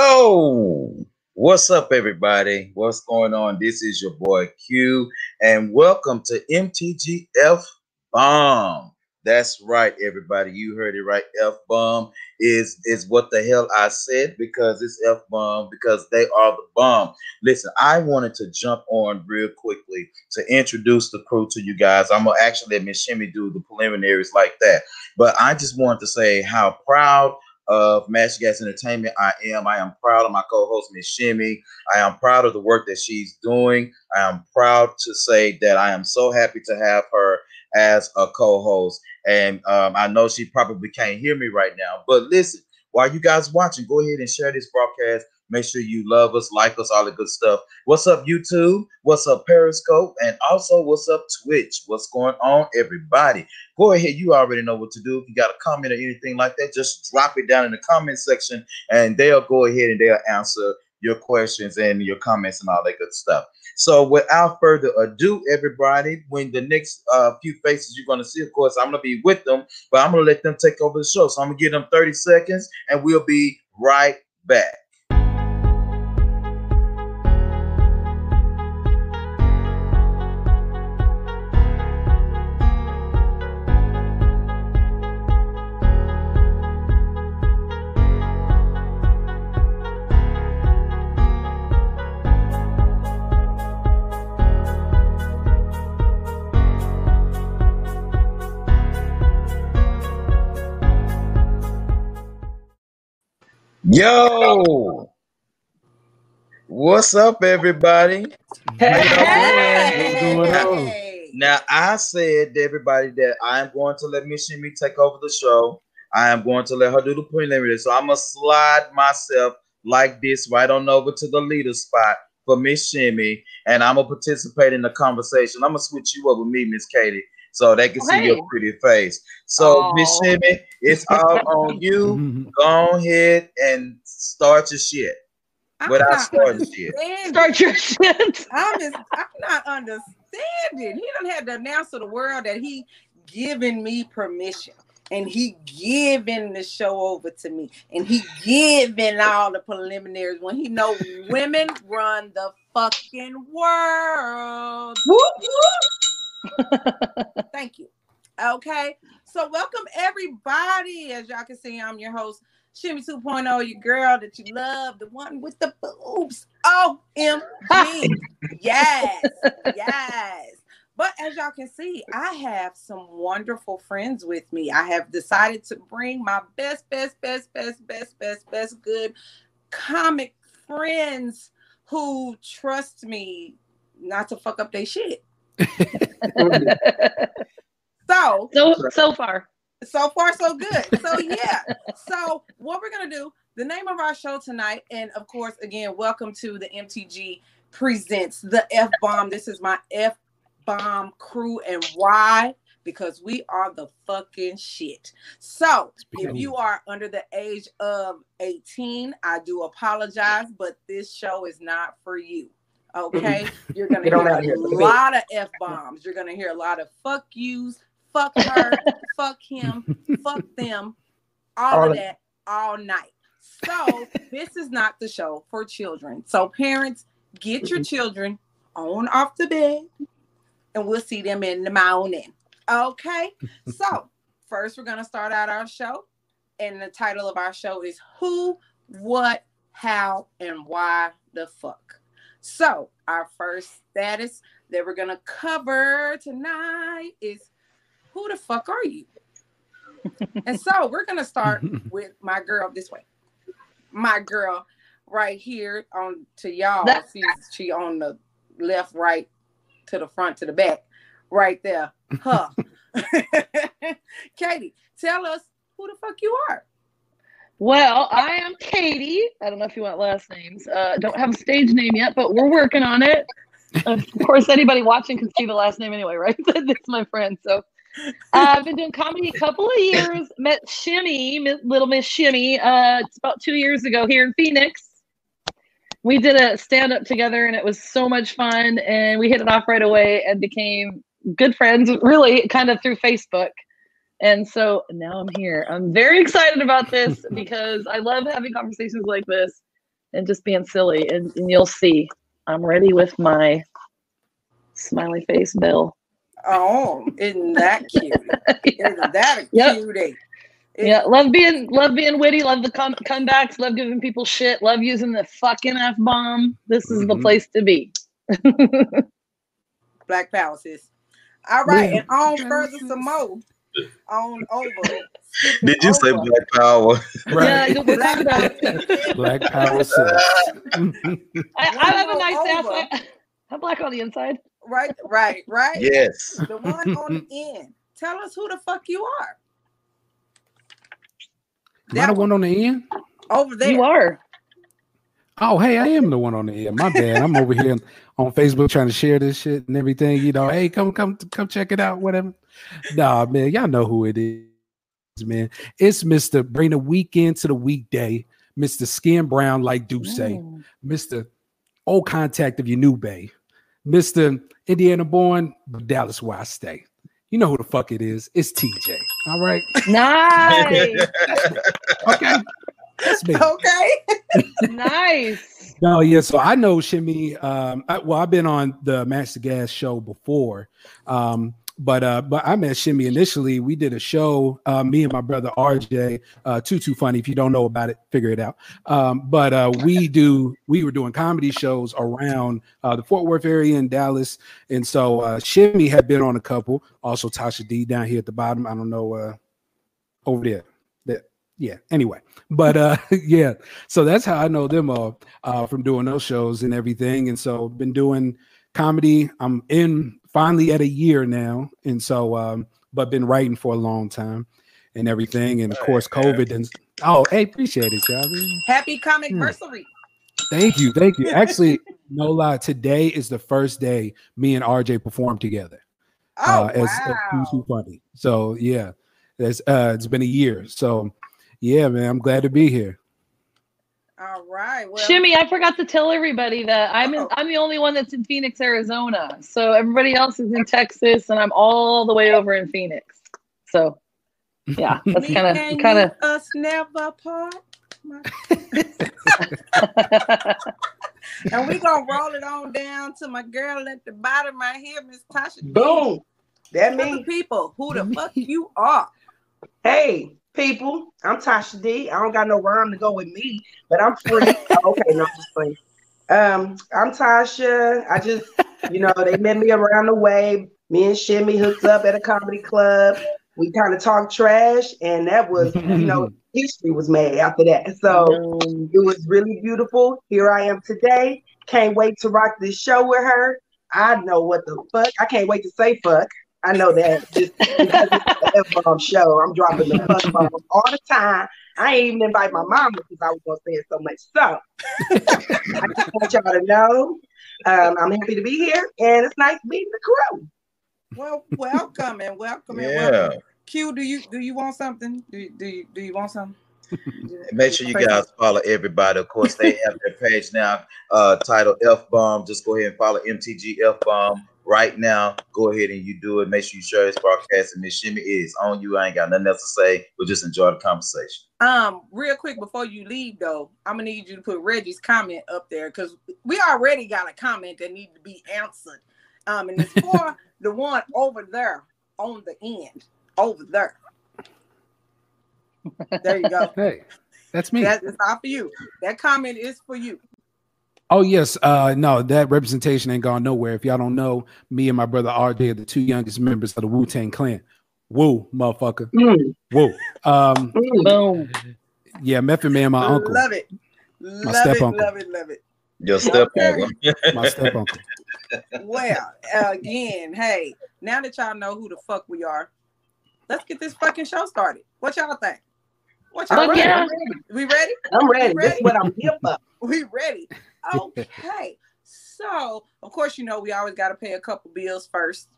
Yo, what's up, everybody? What's going on? This is your boy Q, and welcome to MTGF Bomb. That's right, everybody. You heard it right. F bomb is is what the hell I said because it's F bomb because they are the bomb. Listen, I wanted to jump on real quickly to introduce the crew to you guys. I'm gonna actually let Miss Shimmy do the preliminaries like that, but I just wanted to say how proud of Mash the Gas Entertainment. I am. I am proud of my co-host Miss Shimmy. I am proud of the work that she's doing. I am proud to say that I am so happy to have her as a co-host. And um, I know she probably can't hear me right now, but listen, while you guys watching, go ahead and share this broadcast. Make sure you love us, like us, all the good stuff. What's up, YouTube? What's up, Periscope? And also, what's up, Twitch? What's going on, everybody? Go ahead. You already know what to do. If you got a comment or anything like that, just drop it down in the comment section and they'll go ahead and they'll answer your questions and your comments and all that good stuff. So without further ado, everybody, when the next uh, few faces you're going to see, of course, I'm going to be with them, but I'm going to let them take over the show. So I'm going to give them 30 seconds and we'll be right back. Yo, what's up, everybody? Hey. hey! Now, I said to everybody that I am going to let Miss Shimmy take over the show. I am going to let her do the preliminary. So I'm gonna slide myself like this right on over to the leader spot for Miss Shimmy, and I'm gonna participate in the conversation. I'm gonna switch you up with me, Miss Katie, so they can see Hey. your pretty face. So Miss Aw. Shimmy, it's all on you. Go ahead and start your shit I'm without not starting shit. understanding. Start your shit. I'm just, I'm not understanding. He done had to announce to the world that he giving me permission. And he giving the show over to me. And he giving all the preliminaries when he know women run the fucking world. Thank you. Okay. So welcome everybody. As y'all can see, I'm your host, Shimmy 2.0, your girl that you love, the one with the boobs. OMG. yes. Yes. But as y'all can see, I have some wonderful friends with me. I have decided to bring my best, best, best, best, best, best, best, good comic friends who trust me not to fuck up their shit. So, so so far. so far so good. So yeah. So what we're gonna do the name of our show tonight and of course again welcome to the mtg presents the f bomb this is my f bomb crew and why because we are the fucking shit. So if you are under the age of 18 i do apologize but this show is not for you Mm-hmm. okay you're gonna hear here. a lot of f bombs you're gonna hear a lot of fuck yous fuck her, fuck him, fuck them, all, All of of- that all night. So this is not the show for children. So parents, get your children on off the bed, and we'll see them in the morning. Okay. So first, we're gonna start out our show, and the title of our show is Who, What, How, and Why the Fuck. So our first status that we're gonna cover tonight is who the fuck are you? and so we're gonna start with my girl this way. My girl right here on to y'all. That- She's she on the left, right, to the front, to the back, right there. Huh. Katie, tell us who the fuck you are. Well, I am Katie. I don't know if you want last names. Uh, don't have a stage name yet, but we're working on it. Of course, anybody watching can see the last name anyway, right? That's my friend. So uh, I've been doing comedy a couple of years. Met Shimmy, little Miss Shimmy. Uh, it's about two years ago here in Phoenix. We did a stand up together, and it was so much fun. And we hit it off right away and became good friends, really, kind of through Facebook. And so now I'm here. I'm very excited about this because I love having conversations like this. and just being silly. And, and you'll see. I'm ready with my smiley face bill. Oh, isn't that cute? Isn't that a Yep. cutie? Yeah, love being love being witty, love the come comebacks, love giving people shit, love using the fucking f bomb. This is the Mhm. place to be. Black Power, sis. All right, Yeah. and on further some more. On over. Did you say. Black Power? Yeah, Right. you'll be talking about. Black power sis. I, I have a nice more ass. I, I'm black on the inside. Right, right, right. Yes. The one on the end. Tell us who the fuck you are. Am I the one on the end? Over there. You are. Oh, hey, I am the one on the end. My bad. I'm over here on Facebook trying to share this shit and everything. You know, hey, come, come, come check it out, whatever. Nah, man, y'all know who it is, man. It's Mr. Bring the weekend to the weekday, Mr. Skin Brown, like do say, Mm. Mr. Old Contact of your new bay, Mr. Indiana born, but Dallas where I stay. You know who the fuck it is. It's TJ. All right. Nice. Okay. That's me. Okay. nice. No, yeah. So I know Shimmy. Um, I, well, I've been on the Mash the Gas show before, um, but uh, but I met Shimmy initially. We did a show. Uh, me and my brother RJ. Uh, too too funny. If you don't know about it, figure it out. Um, but uh, we do. We were doing comedy shows around uh, the Fort Worth area in Dallas, and so uh, Shimmy had been on a couple. Also, Tasha D down here at the bottom. I don't know uh, over there. That yeah. Anyway, but uh, yeah. So that's how I know them all uh, from doing those shows and everything. And so been doing comedy. I'm in finally at a year now, and so um, but been writing for a long time and everything. And of course, Hey, man. COVID and oh, hey, appreciate it, y'all. Happy comic Hmm. Thank you, thank you. Actually, no lie, today is the first day me and RJ performed together Oh, uh, as, as wow. Too Funny. So yeah, it's uh, it's been a year. So yeah, man, I'm glad to be here. All right. Well, Shimmy, I forgot to tell everybody that I'm in, oh. I'm the only one that's in Phoenix, Arizona. So everybody else is in Texas, and I'm all the way over in Phoenix. So yeah, that's kind of kind you, of. us never part. And we gonna roll it on down to my girl at the bottom right here, Miss Tasha. D. Boom. That means, people who the fuck you are. hey, people, I'm Tasha D. I don't got no rhyme to go with me, but I'm free. Okay, no, I'm just playing. Um, I'm Tasha. I just, you know, they met me around the way. Me and Shimmy hooked up at a comedy club. We kind of talked trash, and that was, you know, history was made after that. So it was really beautiful. Here I am today. Can't wait to rock this show with her. I know what the fuck. I can't wait to say fuck. I know that just because it's an F-bomb show. I'm dropping the fuck bomb all the time. I ain't even invite my mama because I was gonna say it so much. So I just want y'all to know um, I'm happy to be here and it's nice meeting the crew. Well, welcome and welcome and Yeah. welcome. Q, do you do you want something? Do you, do you, do you want something? Make sure you guys follow everybody. Of course, they have their page now, uh, titled F Bomb. Just go ahead and follow MTG F Bomb right now. Go ahead and you do it. Make sure you share this broadcast. And Miss Shimmy is on you. I ain't got nothing else to say. We'll just enjoy the conversation. Um, real quick before you leave though, I'm gonna need you to put Reggie's comment up there because we already got a comment that needs to be answered. Um, and it's for the one over there on the end, over there. There you go. Hey, that's me. That is not for you. That comment is for you. Oh yes, uh no, that representation ain't gone nowhere. If y'all don't know, me and my brother RJ are the two youngest members of the Wu Tang Clan. Woo, motherfucker. Mm, Woo. Um, mm. boom. yeah, Method Man, my uncle, Love it. Love step it, uncle. love it, love it. Your step uncle. my step uncle. Well, again, hey, now that y'all know who the fuck we are, let's get this fucking show started. What y'all think? What y'all ready. yeah. Ready. We ready? I'm ready. Ready? This is what I'm here for. We ready. Okay. so, of course, you know, we always got to pay a couple bills first.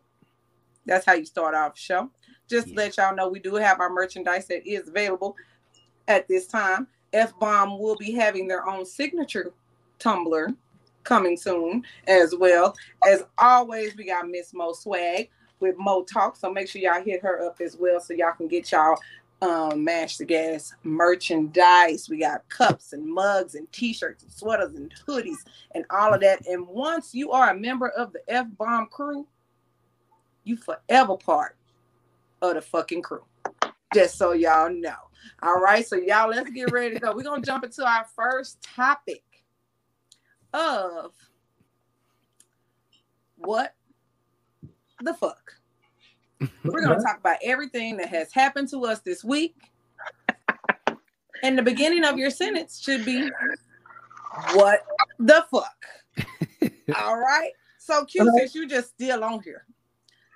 That's how you start off the show. Just to Yeah. let y'all know, we do have our merchandise that is available at this time. F Bomb will be having their own signature tumbler coming soon as well. As always, we got Miss Mo Swag with Mo Talk. So make sure y'all hit her up as well so y'all can get y'all um Mash the Gas merchandise. We got cups and mugs and t-shirts and sweaters and hoodies and all of that. And once you are a member of the F Bomb crew, you forever part of the fucking crew. Just so y'all know. All right, so y'all let's get ready to go. We're gonna jump into our first topic of what the fuck. We're going to talk about everything that has happened to us this week. And the beginning of your sentence should be, What the fuck? All right. So, Q, since you just still on here,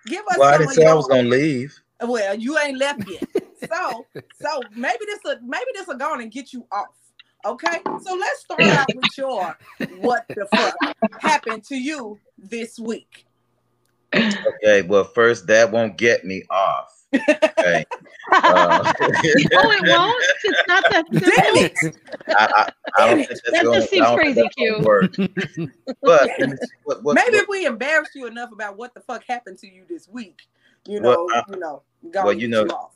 give us. Well, I didn't say I was gonna leave. Well, you ain't left yet. so, so maybe this will maybe this will go on and get you off. Okay. So let's start out with your what the fuck happened to you this week. Okay, well, first that won't get me off. Okay. Uh, oh, it won't. It's not that Damn simple. it. I, I, I don't think that's That gonna, just seems I don't crazy, that's Q. gonna work. But what, what, Maybe what- if we embarrass you enough about what the fuck happened to you this week, you Well, know, I- you know, go well, and you get know- off.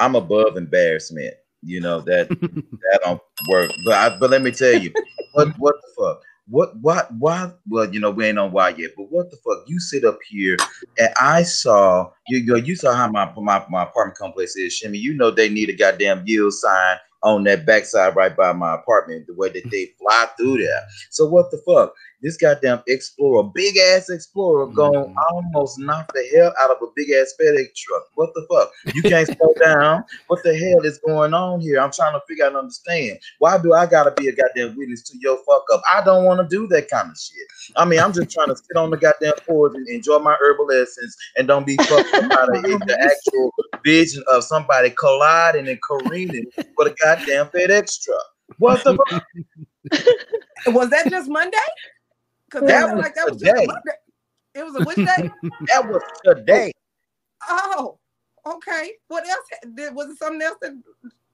I'm above embarrassment. You know that that don't work. But I, but let me tell you, what what the fuck? What what why? Well, you know we ain't on why yet. But what the fuck? You sit up here and I saw you go. You saw how my my my apartment complex is, Shimmy. You know they need a goddamn yield sign on that backside right by my apartment. The way that they fly through there. So what the fuck? This goddamn Explorer, big ass Explorer, going Mhm. almost knock the hell out of a big ass FedEx truck. What the fuck? You can't slow down. What the hell is going on here? I'm trying to figure out and understand. Why do I gotta be a goddamn witness to your fuck up? I don't want to do that kind of shit. I mean, I'm just trying to sit on the goddamn porch and enjoy my herbal essence and don't be fucked up by the, the actual vision of somebody colliding and careening with a goddamn FedEx truck. What the fuck? Was that just Monday? Because That that was was like that was today. just Monday. It was a which day? That was today. oh, okay. What else did was it something else that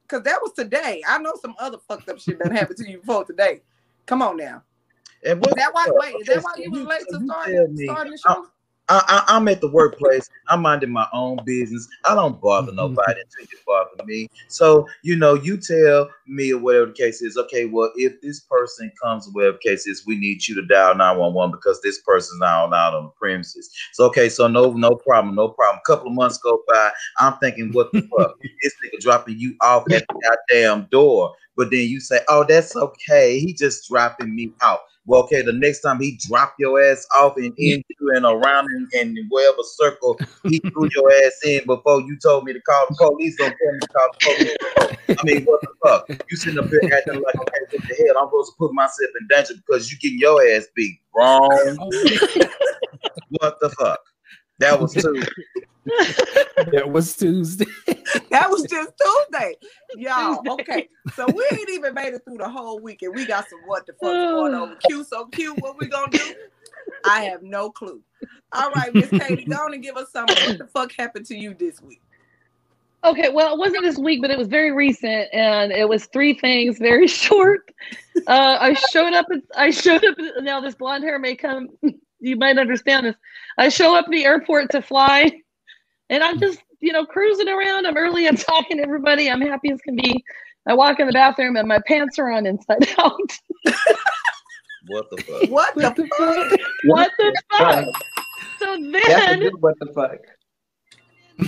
because that was today. I know some other fucked up shit that happened to you before today. Come on now. And what Is that why the wait, is that why you was late to start starting the show? Uh, I, I, I'm at the workplace. I'm minding my own business. I don't bother mm-hmm. nobody until you bother me. So, you know, you tell me or whatever the case is, okay, well, if this person comes, whatever the case is, we need you to dial 911 because this person's now out on the premises. So, okay, so no, no problem, no problem. A couple of months go by. I'm thinking, what the fuck? This nigga dropping you off at the goddamn door. But then you say, oh, that's okay. He just dropping me out. Well, okay, the next time he drop your ass off and in you and around and, and in wherever circle he threw your ass in before you told me to call the police, don't tell me to call the police. I mean, what the fuck? You sitting up here acting like, okay, what the hell? I'm supposed to put myself in danger because you getting your ass beat. Wrong. what the fuck? That was Tuesday. that was Tuesday. That was just Tuesday. Y'all, okay. So we ain't even made it through the whole week and we got some what the fuck going on with Q. So Q, what we gonna do? I have no clue. All right, Miss Katie, go on and give us some what the fuck happened to you this week. Okay, well, it wasn't this week, but it was very recent, and it was three things, very short. Uh, I showed up. At, I showed up. Now, this blonde hair may come. You might understand this. I show up at the airport to fly, and I'm just, you know, cruising around. I'm early. I'm talking to everybody. I'm happy as can be. I walk in the bathroom, and my pants are on inside out. What the fuck? What the fuck? what the fuck? So then what the fuck.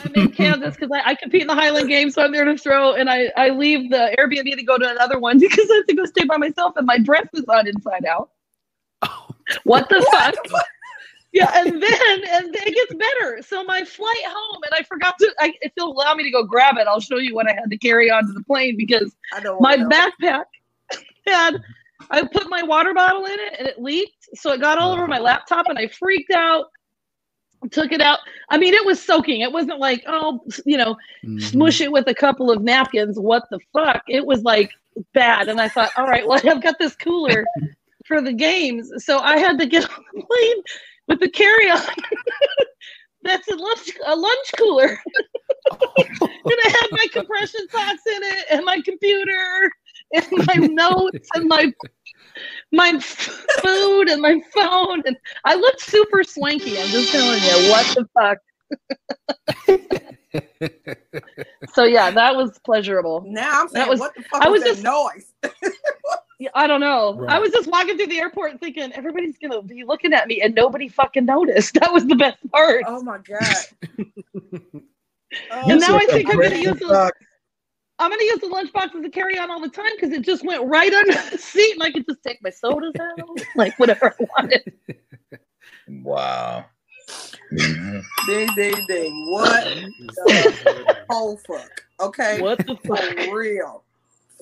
I'm in Kansas because I, I compete in the Highland Games, so I'm there to throw, and I, I leave the Airbnb to go to another one because I have to go stay by myself, and my dress is on inside out. Oh. What the fuck? Yeah, and then and then it gets better. So my flight home, and I forgot to. I, if you'll allow me to go grab it, I'll show you what I had to carry onto the plane because I don't my know. backpack had. I put my water bottle in it, and it leaked, so it got all over my laptop, and I freaked out. Took it out. I mean, it was soaking. It wasn't like, oh, you know, Mhm. smush it with a couple of napkins. What the fuck? It was like bad. And I thought, all right, well, I've got this cooler for the games. So I had to get on the plane with the carry on. That's a lunch a lunch cooler. and I had my compression socks in it and my computer and my notes and my my food and my phone and I looked super swanky. I'm just telling you, what the fuck? So yeah, that was pleasurable. Now I'm saying, was- what the fuck I was, was that just- noise? Yeah, I don't know. Right. I was just walking through the airport thinking everybody's gonna be looking at me, and nobody fucking noticed. That was the best part. oh my god. Oh, And now I think I'm gonna use the- talk. I'm gonna use the lunchbox as a carry on all the time because it just went right under the seat, and I could just take my sodas out, like whatever I wanted. Wow. Ding ding ding. What the whole fuck? Okay. What the fuck? For fuck? real.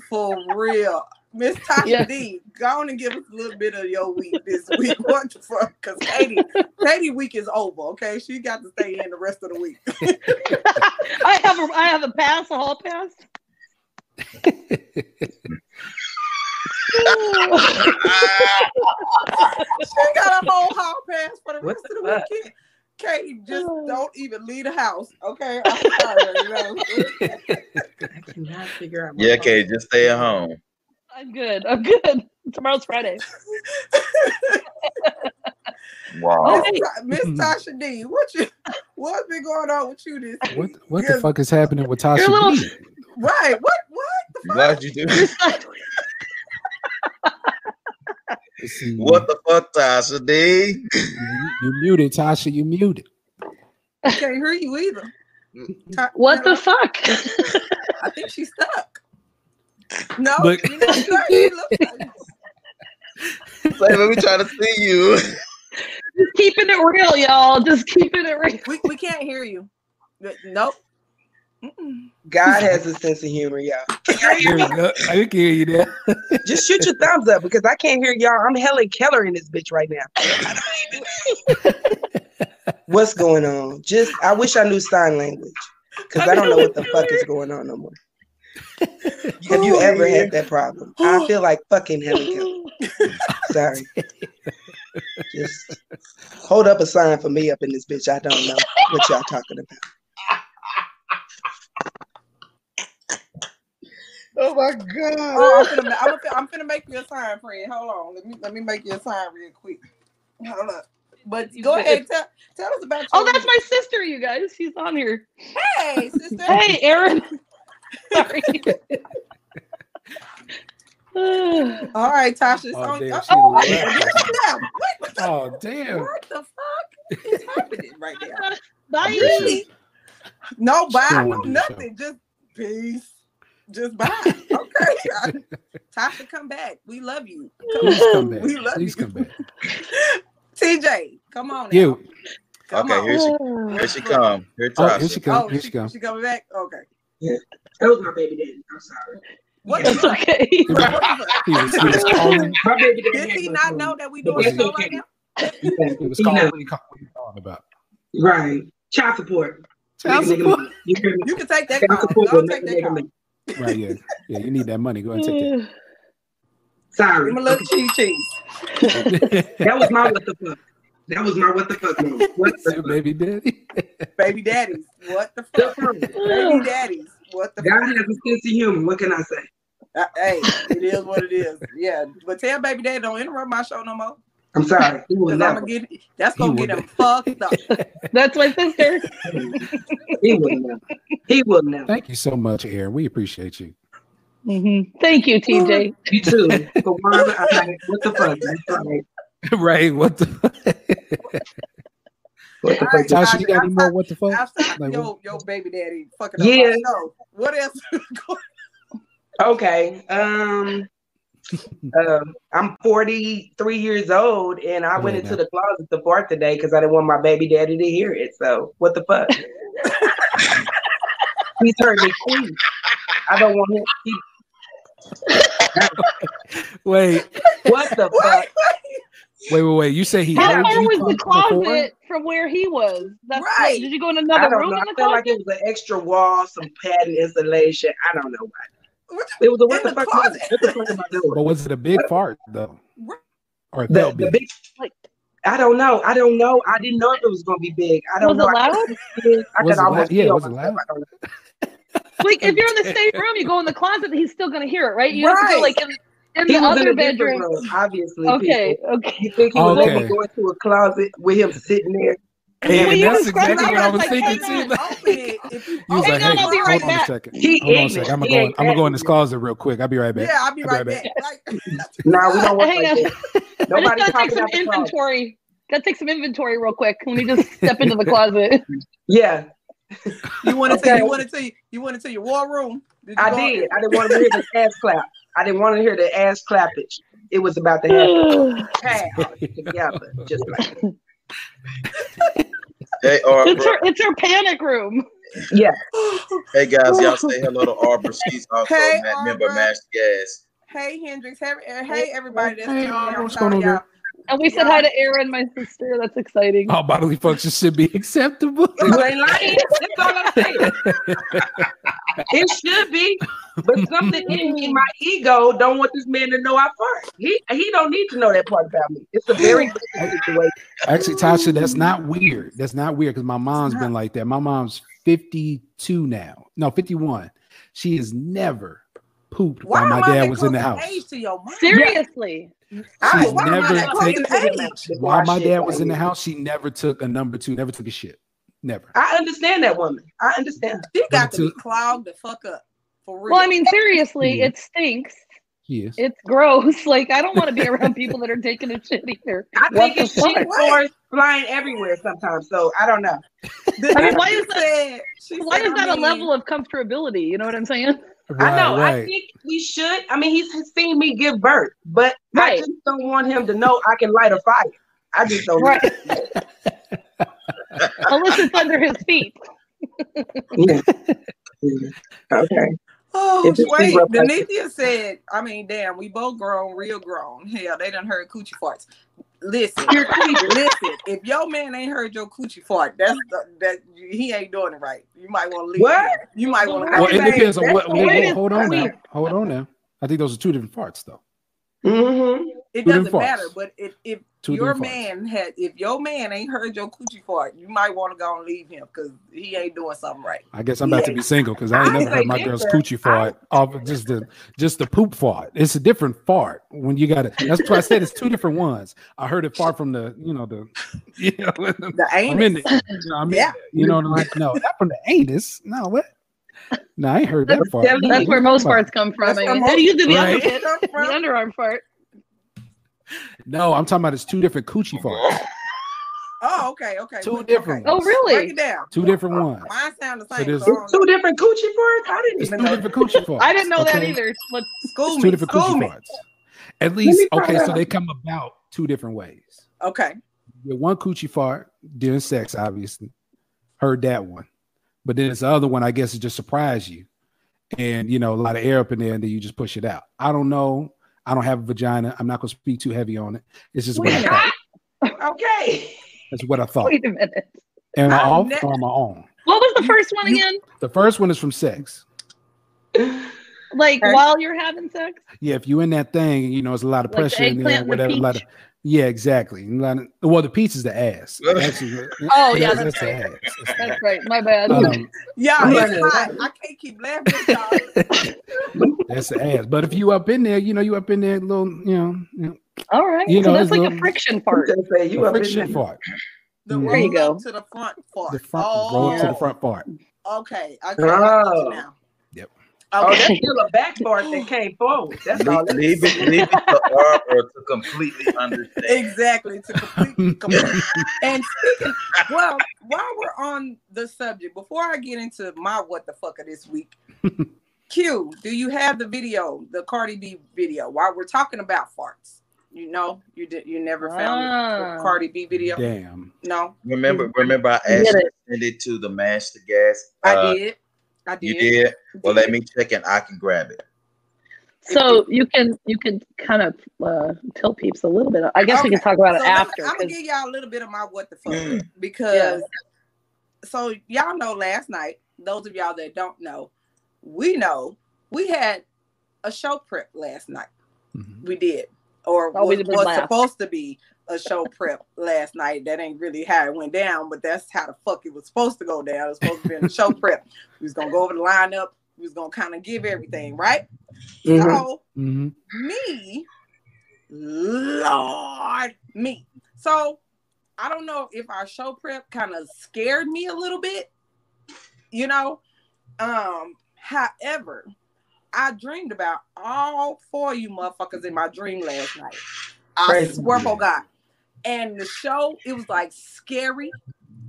For real. Miss Tasha Yeah. D, go on and give us a little bit of your week this week. What the fuck? Because Katie, Katie week is over. Okay, she got to stay in the rest of the week. I have a I have a pass, a hall pass. she got a whole hall pass for the What rest of the the fuck? weekend. Katie, just Oh. don't even leave the house. Okay, I'm sorry. you know. I cannot figure out. my Yeah, phone. okay, just stay at home. I'm good. I'm good. Tomorrow's Friday. Wow. Okay. Miss hmm. Tasha D, what you what's been going on with you this What what the fuck is happening with Tasha? You're little- B? right? What what the fuck? Glad you do. What the fuck, Tasha D? You, you muted, Tasha. You muted. I can't hear you either. Ta- What you the know, fuck? I think she's stuck. No, But- you're not stuck. You look like- Say, let me try to see you. Just keeping it real, y'all. Just keeping it real. we, we can't hear you. Nope. Mm-mm. God has a sense of humor, y'all. Here we go. I can hear you there. Just shoot your thumbs up because I can't hear y'all. I'm Helen Keller in this bitch right now. I don't even know. What's going on? Just I wish I knew sign language because I don't know what the fuck is going on no more. Have you ever had that problem? I feel like fucking Helen Keller. Sorry. Just hold up a sign for me up in this bitch. I don't know what y'all talking about. Oh my god. Oh, I'm finna, I'm, finna, I'm finna make you a sign, friend. Hold on. Let me let me make you a sign real quick. Hold up. But go ahead, tell, tell us about oh, your Oh, that's my sister, you guys. She's on here. Hey, sister. Hey, Erin. Sorry. All right, Tasha. It's Oh, on. damn, oh, oh, left. yeah. Wait, what the, Oh damn. what the fuck is happening right now? Bye. Really? No bye, no wanna do the show. nothing. Just peace. Just bye. Okay. Tasha, come back. We love you. Come Please come back. We love Please you. come back. TJ, come on. Now. You. Come Okay, on. here she here she come. Here Oh, here she Oh. Here she, she comes. she coming back? Okay. That was my baby daddy. I'm sorry. What the fuck? okay. What the? He was, he was calling. My baby daddy. Did he not know that we doing It's a show okay. right now? He was calling. What he call- what calling about? Right. Child support. Child Nigga, nigga, support. You hear? You can take that Child support Go will take that make a call. Right. Yeah. Yeah. You need that money. Go ahead and take that. Sorry. Give him a little cheese cheese. that. That was my what the fuck. That was my what the fuck moment. What the fuck? baby daddy. Baby daddies. What the The fuck? fuck? Baby daddies. What the God fuck? has a sense of humor. What can I say? Uh, hey, it is what it is. Yeah. But tell baby daddy don't interrupt my show no more. I'm sorry. He will I'm never. get that's gonna He get him fucked up. That's my sister. He will never. He will never. Thank you so much, Erin. We appreciate you. Mhm. Thank you, TJ. You too. For one, I'm what the fuck? That's right. right. What the What the All right, fuck? Tasha, you got any more what the fuck? Outside Like, your, your baby daddy fucking up Yeah. my show. What else? Okay. Um. uh, I'm 43 years old, and I went into now. the closet to fart today because I didn't want my baby daddy to hear it. So what the fuck? He's heard me scream. I don't want him. He, Wait. what the fuck? Wait. Wait. Wait. You say he How heard you was the talk before? closet from where he was? That's Right. Did you go in I another don't room know. in I the felt closet? like it was an extra wall, some padding insulation. I don't know why. It was a what In the the fuck? closet. What the fuck am I doing? But was it a big fart though? Or it The, felt the big? big. Like- I don't know. I don't know. I didn't know if it was gonna be big. I don't Was know. it I loud? could, see. I Was could it almost loud? Yeah, feel was it loud? I don't know. Like if you're in the same room, you go in the closet, he's still gonna hear it, right? You have to Right. go like in, in He the was other in a different bedroom. room, obviously. Okay, people. okay. You think he was Okay. gonna a closet with him sitting there? Hey, and that's exactly what I was like, thinking too. on, Like, Open it. If you, he was like, on, "Hey, I'll be hold right on back. a second. He Hold on a second. I'm gonna go. ain't I'm gonna go in this closet real quick. I'll be right back. yeah, I'll be I'll right back. Like, No, we don't work Hang like on. that. I just Nobody gotta take talking some closet. inventory. Gotta take some inventory real quick. Let me just step into the closet. Yeah, you want to Okay. tell you want to tell you you want to tell your war room. Did you I did. I didn't want to hear the ass clap. I didn't want to hear the ass clappage. It was about to happen. Together, just like Hey, Arbor. it's her it's her panic room. yeah. Hey guys, y'all say hello to Arbor. She's also Hey, a member of Arbor. Gas. Hey Hendrix. Hey, hey everybody that's Hey, tuning Arbor, what's going on, y'all. And we said hi to Erin, my sister. That's exciting. All bodily functions should be acceptable. You ain't lying. That's all I'm saying. It should be, but something in me, my ego, don't want this man to know I fart. He he don't need to know that part about me. It's a very bad situation. Actually, Tasha, that's not weird. That's not weird because my mom's been like that. My mom's 52 now. No, 51. She has never pooped Why while my dad was in the house. to your mom? Seriously. I She's why I never that close taken- to him before While my dad was in the house, she never took a number two, never took a shit. Never. I understand that woman. I understand. She got to be clogged the fuck up. For real. Well, I mean, seriously, Yeah. it stinks. She is. It's gross. Like I don't want to be around people that are taking a shit either. I What think the it's shit fuck? floors flying everywhere sometimes. So I don't know. I mean, why is that- said- Why said, is I that a level of comfortability? You know what I'm saying? I know. I think we should. I mean, he's seen me give birth, but I just don't want him to know I can light a fire. I just don't. Right. Unless it's under his feet. Yeah. Yeah. Okay. Oh, If it's wait. rough Denithia said, I mean, damn, we both grown, real grown. Hell, they done heard coochie farts. Listen, listen, if your man ain't heard your coochie fart, that's the, that he ain't doing it right. You might want to leave. What? him. You might want to Well, go. it depends on what. Wait, wait, hold on now. Hold on now. I think those are two different farts, though. Mm-hmm. It Two doesn't different farts. matter, but if if Two your different farts. man had, if your man ain't heard your coochie fart, you might want to go and leave him because he ain't doing something right. I guess I'm about to be single because I ain't I never heard my girl's coochie fart off of just the just the poop fart. It's a different fart when you got it. That's why I said it's two different ones. I heard it fart from the you know the you know The I'm in anus. it. You know, I'm Yeah. You know what I'm like? No, not from the anus. No, what? No, I ain't heard that That's fart. telling That's where most Fart. farts come from. That's I mean, most- they usually the Right. underarm, Come the underarm fart. No, I'm talking about it's two different coochie farts. Oh, okay, okay. Two okay. different Oh, ones. Break really? it down. Two different ones. Mine sound the same. there's- so I It's two different coochie farts. I didn't It's even two know. different coochie farts. I didn't know that either. Let's, School It's me. two different school coochie me. farts. At least okay, so they come about two different ways. Okay. With one coochie fart during sex, obviously. Heard that one. But then it's the other one, I guess, it just surprised you. And you know, a lot of air up in there, and then you just push it out. I don't know. I don't have a vagina. I'm not gonna speak too heavy on it. It's just what I thought. Okay. That's what I thought. wait a minute. Am I I've off ne- or am I? What was the first one you- again? The first one is from sex. Like Okay. while you're having sex? Yeah, if you in that thing, you know, it's a lot of Like the pressure in there, eggplant and the whatever. A lot of, peach? Yeah, exactly. A well, the piece is the ass. Actually, Oh, yeah, that's, that's the right. ass. That's the That's ass. right. My bad. Um, Y'all, I'm it's hot. I can't keep laughing y'all. that's the ass. But if you up in there, you know, you up in there, little, you know, you know All right. You so know, that's it's like a friction I'm say you a up in friction there. fart. The There you go. to the front part. The front oh, roll to the front part. Okay. Okay. I got you Oh. now. Yep. Oh, Okay. that's still a back fart that came forward. That's all. Leave, That leave it, leave it to Arbor to completely understand. exactly. To completely, complete. And speaking, well, while we're on the subject, before I get into my what the fuck of this week, Q, do you have the video, the Cardi B video? While we're talking about farts, you know, you did, you never found Ah. the Cardi B video. Damn. No, Remember, remember, I You asked you it. to send it to the Mash the Gas. I Uh, did. I did. You did. Well, let me check and I can grab it. So you can you can kind of uh, tell peeps a little bit. I guess we can talk about it So let me- after. I'm gonna give y'all a little bit of my what the fuck Mm. because so y'all know last night, those of y'all that don't know, we know we had a show prep last night. Mhm. We did, or was, was laugh. supposed to be a show prep last night. That ain't really how it went down, but that's how the fuck it was supposed to go down. It was supposed to be in the show prep. We was gonna go over the lineup. We was gonna kind of give everything right. Mhm. So Mhm. me, Lord, me. So I don't know if our show prep kind of scared me a little bit, you know. Um, however, I dreamed about all four of you motherfuckers in my dream last night. I Crazy. swear for God. And the show, it was like scary,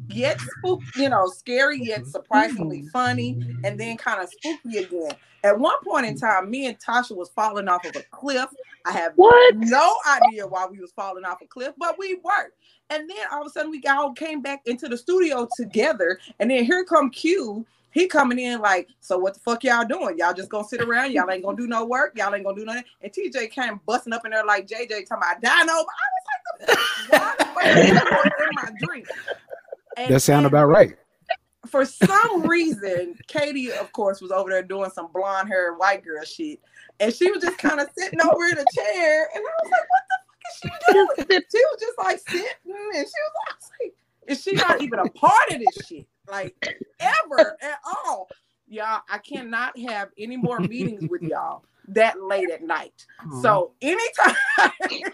yet spook, you know, scary yet surprisingly mm. funny, and then kind of spooky again. At one point in time, me and Tasha was falling off of a cliff. I have What? no idea why we was falling off a cliff, but we were. And then all of a sudden we all came back into the studio together. And then here come Q. He coming in like, so what the fuck y'all doing? Y'all just gonna sit around? Y'all ain't gonna do no work? Y'all ain't gonna do nothing? And TJ came busting up in there like JJ talking about Dino. I was like, the fuck in my dream? And- That sound about right. for some reason, Katie, of course, was over there doing some blonde hair white girl shit. And she was just kind of sitting over in a chair. And I was like, what the fuck is she doing? She was just like sitting and she was like, I was like, is she not even a part of this shit? Like ever at all. Y'all, I cannot have any more meetings with y'all that late at night. So anytime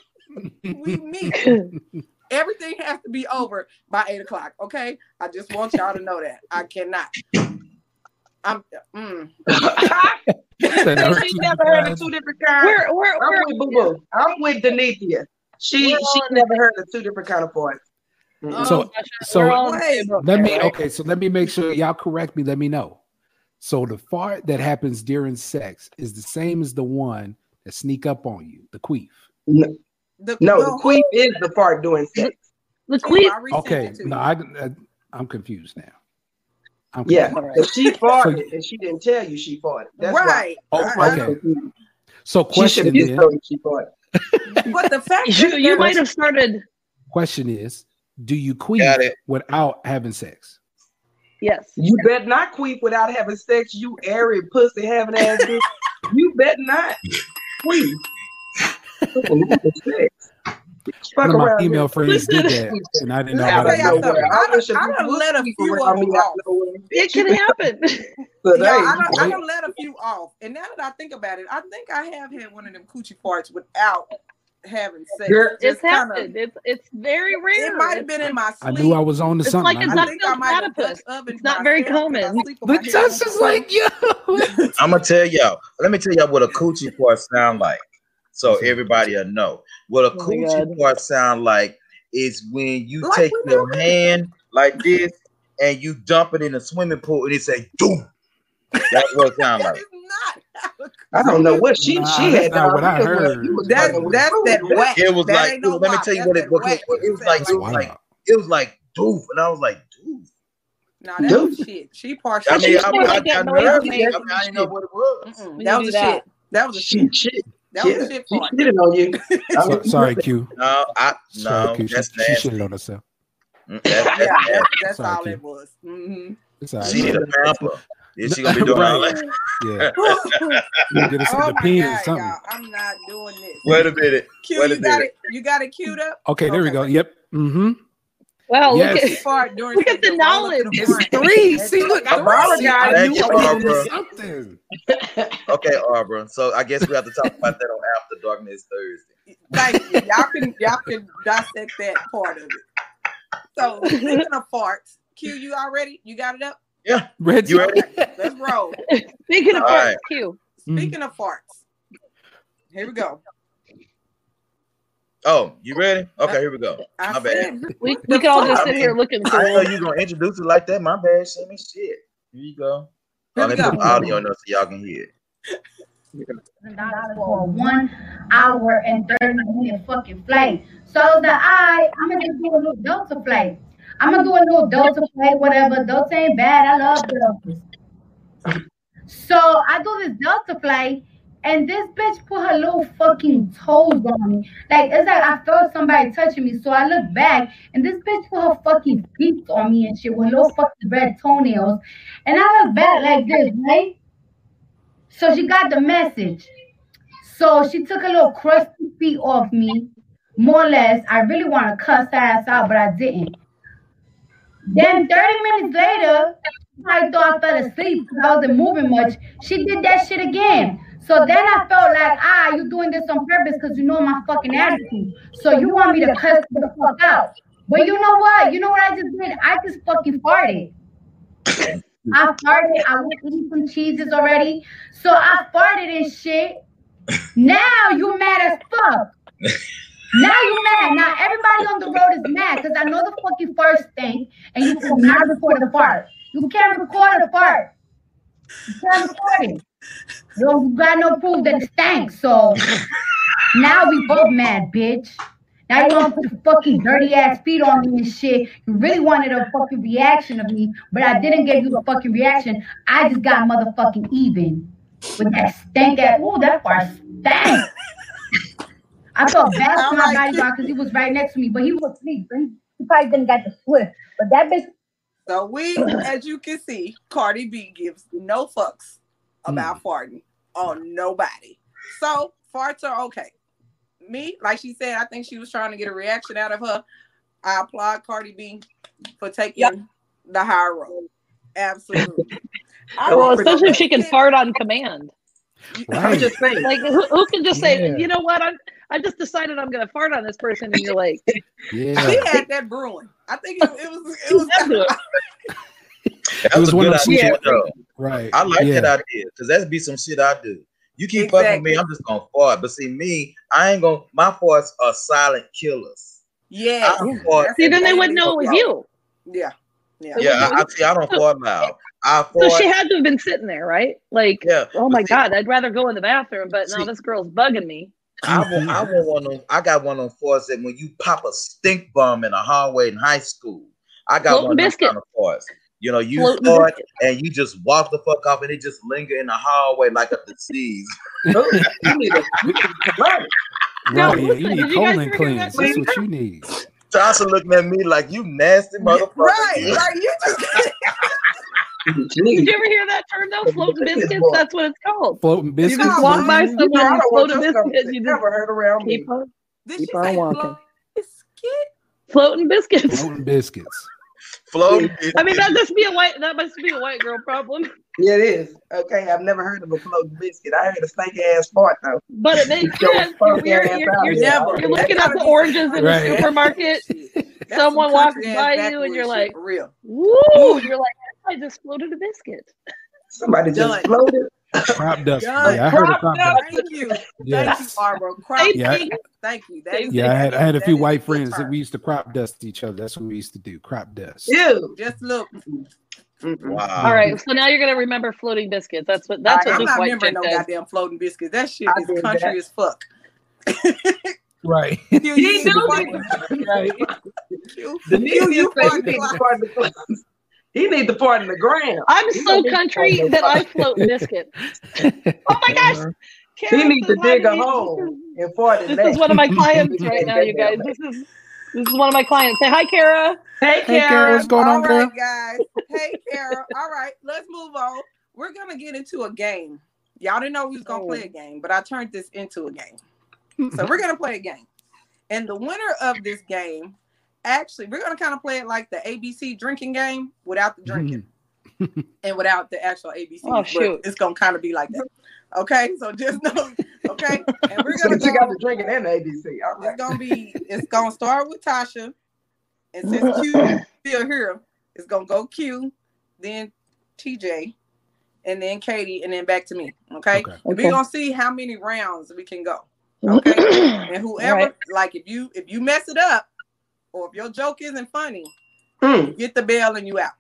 we meet, everything has to be over by eight o'clock. Okay, I just want y'all to know that I cannot. I'm. Mm. She never heard guys. of two different kinds. We're we're I'm we're with Boo Boo. I'm with Denithia. She she never heard of two different kind of farts. So- Oh, so- we're all on the Wait, same boat Let me okay, so let me make sure y'all correct me. Let me know. So the fart that happens during sex is the same as the one that sneak up on you, the queef. No, The, no, the the queen is the fart doing sex. The who- queen. I resent Okay, no. I, I I'm confused now. I'm Yeah, confused. but she farted and she didn't tell you she farted. That's why. right. Oh, I- I okay. So question have just is, you she farted. But the fact You, that you might have started. question is, do you Got queef it. without having sex? Yes. You bet not queef without having sex, you airy pussy having ass bitch. You bet not queef. without sex. Fuck One of my around female here. friends did that, and I didn't know how to tell y'all do something. it. I wish done- I you done let a few of them off. It can happen. But Yeah, hey, I don't, I don't let a few off. And now that I think about it, I think I have had one of them coochie parts without having sex. Girl, It's Just kinda- happened. It's it's very rare. It might have It's- been in my sleep. I knew I was on to It's something. like I a knew. duck- I think I might platypus. Dutch It's not very myself 'cause I common. sleep with The my head judge on is like, yo. I'm gonna tell y'all. Let me tell y'all what a coochie fart sound like, so everybody will know what a Oh coochie God. fart sound like is when you Like take your know. hand like this and you dump it in a swimming pool and it say doom. That's what it sound like. Is not. how I don't know what she Nah, she had. not what I heard. you That, that's that whack. It was That like no let me tell you That's what it, what it, it was like. It was like it was like doof, and I was like doof. Nah, that was shit. She partial. I mean, you I, still I like that got noise nervous. I, mean, I didn't know what it was. Mm-mm. When That was a that. shit. That was a shit. shit. That was Yeah, a shit she fart. shitted on you. So- sorry, Q. No, I Sorry, no, Q. She, that's she nasty. shitted on herself. That's, that's that's, that's Sorry, all Q. it was. hmm It's. She need a pamper. Is she gonna be doing all Right. that? Yeah, oh get us my the penis, god, something. y'all! I'm not doing this. Wait a minute. Q, wait a you got minute. it. You got it queued up. Okay, there we go. Yep. Mm-hmm. Wow, Yes. look She at fart during Look at sex, the roll up to knowledge. It's front. three. See, look, I, Barbara see, got I knew Thank I you, was on to Barbara. something. Okay, Arbor. So I guess we have to talk about that on After Darkness Thursday. Thank you. Y'all can y'all can dissect that part of it. So speaking of farts, Q, you already? You got it up? Yeah. Reggie, You ready? Let's roll. speaking of All farts, right. Q. Mm. Speaking of farts, here we go. Oh, you ready? Okay, here we go. I My bad. We, we can all just fart. sit here looking I know you were gonna introduce it like that. My bad, Shimmy. Shit. Here you go. Here Oh, we let me put the audio on so y'all can hear it. for one hour and 30 minute fucking play. So that I was like, all right, I'm gonna just do a little Delta flight. I'm gonna do a little Delta flight, whatever. Delta ain't bad. I love Deltas. So I do this Delta flight, and this bitch put her little fucking toes on me. Like it's like I felt somebody touching me. So I look back, and this bitch put her fucking feet on me and shit with little fucking red toenails. And I look back like this, right? So she got the message. So she took a little crusty feet off me, more or less. I really want to cuss her ass out, but I didn't. Then 30 minutes later, I thought I fell asleep because I wasn't moving much. She did that shit again. So then I felt like, ah, you doing this on purpose because you know my fucking attitude. So you want me to cuss the fuck out. But you know what? You know what I just did? I just fucking farted. I farted. I was eating some cheeses already. So I farted and shit. Now you mad as fuck. Now you mad. Now everybody on the road is mad because I know the fucking first thing, and you cannot record the fart. You can't record the fart. You can't record it. You don't- got no proof that it stinks. So now we both mad, bitch. Now you want to put your fucking dirty ass feet on me and shit. You really wanted a fucking reaction of me, but I didn't give you a fucking reaction. I just got motherfucking even with that stank ass. Ooh, that fart stank. I felt bad for my body because he was right next to me, but he was asleep. He, he probably didn't get the swift. But that bitch, So we, as you can see, Cardi B gives no fucks about mm. farting on nobody. So farts are okay. Me, like she said, I think she was trying to get a reaction out of her. I applaud Cardi B for taking the high road. Absolutely. Well, especially if she can fart on command. I'm just saying. Like, who, who can just say, Yeah. you know what? I'm, I just decided I'm going to fart on this person, and you're like, Yeah. She had that brewing. I think it, it was. It was. That's. That It was was a one good of those idea, situations- though. Right. I like yeah. that idea because that'd be some shit I do. You keep fucking me, I'm just gonna fart. But see, me, I ain't gonna. My farts are silent killers. Yeah. See, then they wouldn't know it was you. Yeah. Yeah. Yeah, I, I see. I don't fart loud. I So she had to have been sitting there, right? Like, yeah. oh my see, God, I'd rather go in the bathroom, but See- now this girl's bugging me. I want, I want one of them. I got one on them farts that when you pop a stink bomb in a hallway in high school, I got Floating one of them biscuit. kind of farts. You know, you Floating fart biscuit. and you just walk the fuck off and it just linger in the hallway like a disease. You need to you need to. No, Right. you need you guys colon ever cleanse. That's what you need. Tasha looking at me like you nasty motherfucker. Right. Like you just. Did you ever hear that term though? Floating Biscuits, biscuits? boy. That's what it's called. Floating You biscuits. just walk by You know, someone I and don't float want a your stomach biscuit. to You never hurt around me. keep on Did Keep on walking. biscuit? floating biscuits. Floating biscuits. Floating I mean, that must be a white. That must be a white girl problem. Yeah, it is. Okay, I've never heard of a floating biscuit. I heard a stank ass fart though. But it makes Your sense. funky You're, you're, you're, there. Never. you're looking at the oranges in Right. the supermarket. Someone walks by you and you're like, real. Woo! You're like, I just floated a biscuit. Somebody just Done. floated. Crop dust. Done. Yeah, I heard of Crop crop dust. dust. Thank you. Thank you, Barbara. Crop Same Yeah. thing. Thank you. That is Yeah, I had I had a few white friends that we used to crop dust each other. That's what we used to do. Crop dust. Ew. Just look. Mm-mm. Wow. All right, so now you're gonna remember floating biscuits. That's what that's I- what I'm this not white remembering no does. goddamn floating biscuits. That shit I is country that. as fuck. Right. You, He you, knew you, right. you, The you, you nigga said fart he need to fart in the He need to fart in the ground. I'm He so don't need to country that I ground. float biscuit. Oh my gosh! Uh-huh. He Karen need to dig a me. hole and fart in This that. is one of my clients right now, you guys. This is this is one of my clients. Say hi, Kara. Hey, Hey, Kara, what's going All on, girl? right, guys. Hey, Kara. All right, let's move on. We're gonna get into a game. Y'all didn't know we was gonna Oh. play a game, but I turned this into a game. So we're gonna play a game, and the winner of this game, actually, we're gonna kind of play it like the ABC drinking game without the drinking and without the actual ABC. Oh, shoot. It's gonna kind of be like that. Okay, so just know. Okay, and we're gonna you got the drinking and the ABC. All It's gonna be. It's gonna start with Tasha, and since Q still here, it's gonna go Q, then TJ, and then Katie, and then back to me. Okay. Okay. And Okay. We're gonna see how many rounds we can go. Okay. And whoever, Right. like, if you if you mess it up, or if your joke isn't funny, Mm. get the bell and you out.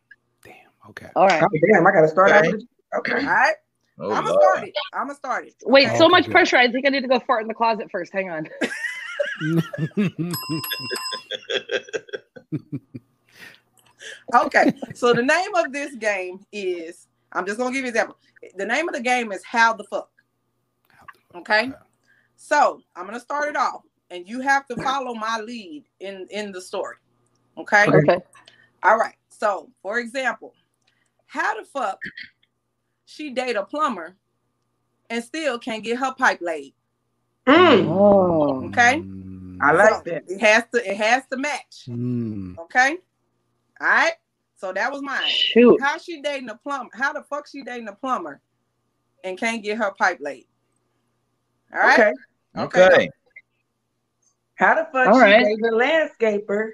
Damn. Okay. All right. Oh, damn, I gotta start out Okay. with Okay. All right. Oh, I'm gonna start it. I'm gonna start it. Wait, Okay? so much good. pressure. I think I need to go fart in the closet first. Hang on. Okay, so the name of this game is I'm just gonna give you an example. The name of the game is How the Fuck. Okay. So I'm gonna start it off, and you have to follow my lead in in the story. Okay. Okay. Okay. All right. So for example, how the fuck she date a plumber and still can't get her pipe laid? Mm. Oh. Okay. Mm. I like So that. It has to it has to match. Mm. Okay. All right. So that was mine. Shoot. How she dating a plumber? How the fuck she dating a plumber and can't get her pipe laid? All right. Okay. Okay. Okay. How the fuck All she right. a landscaper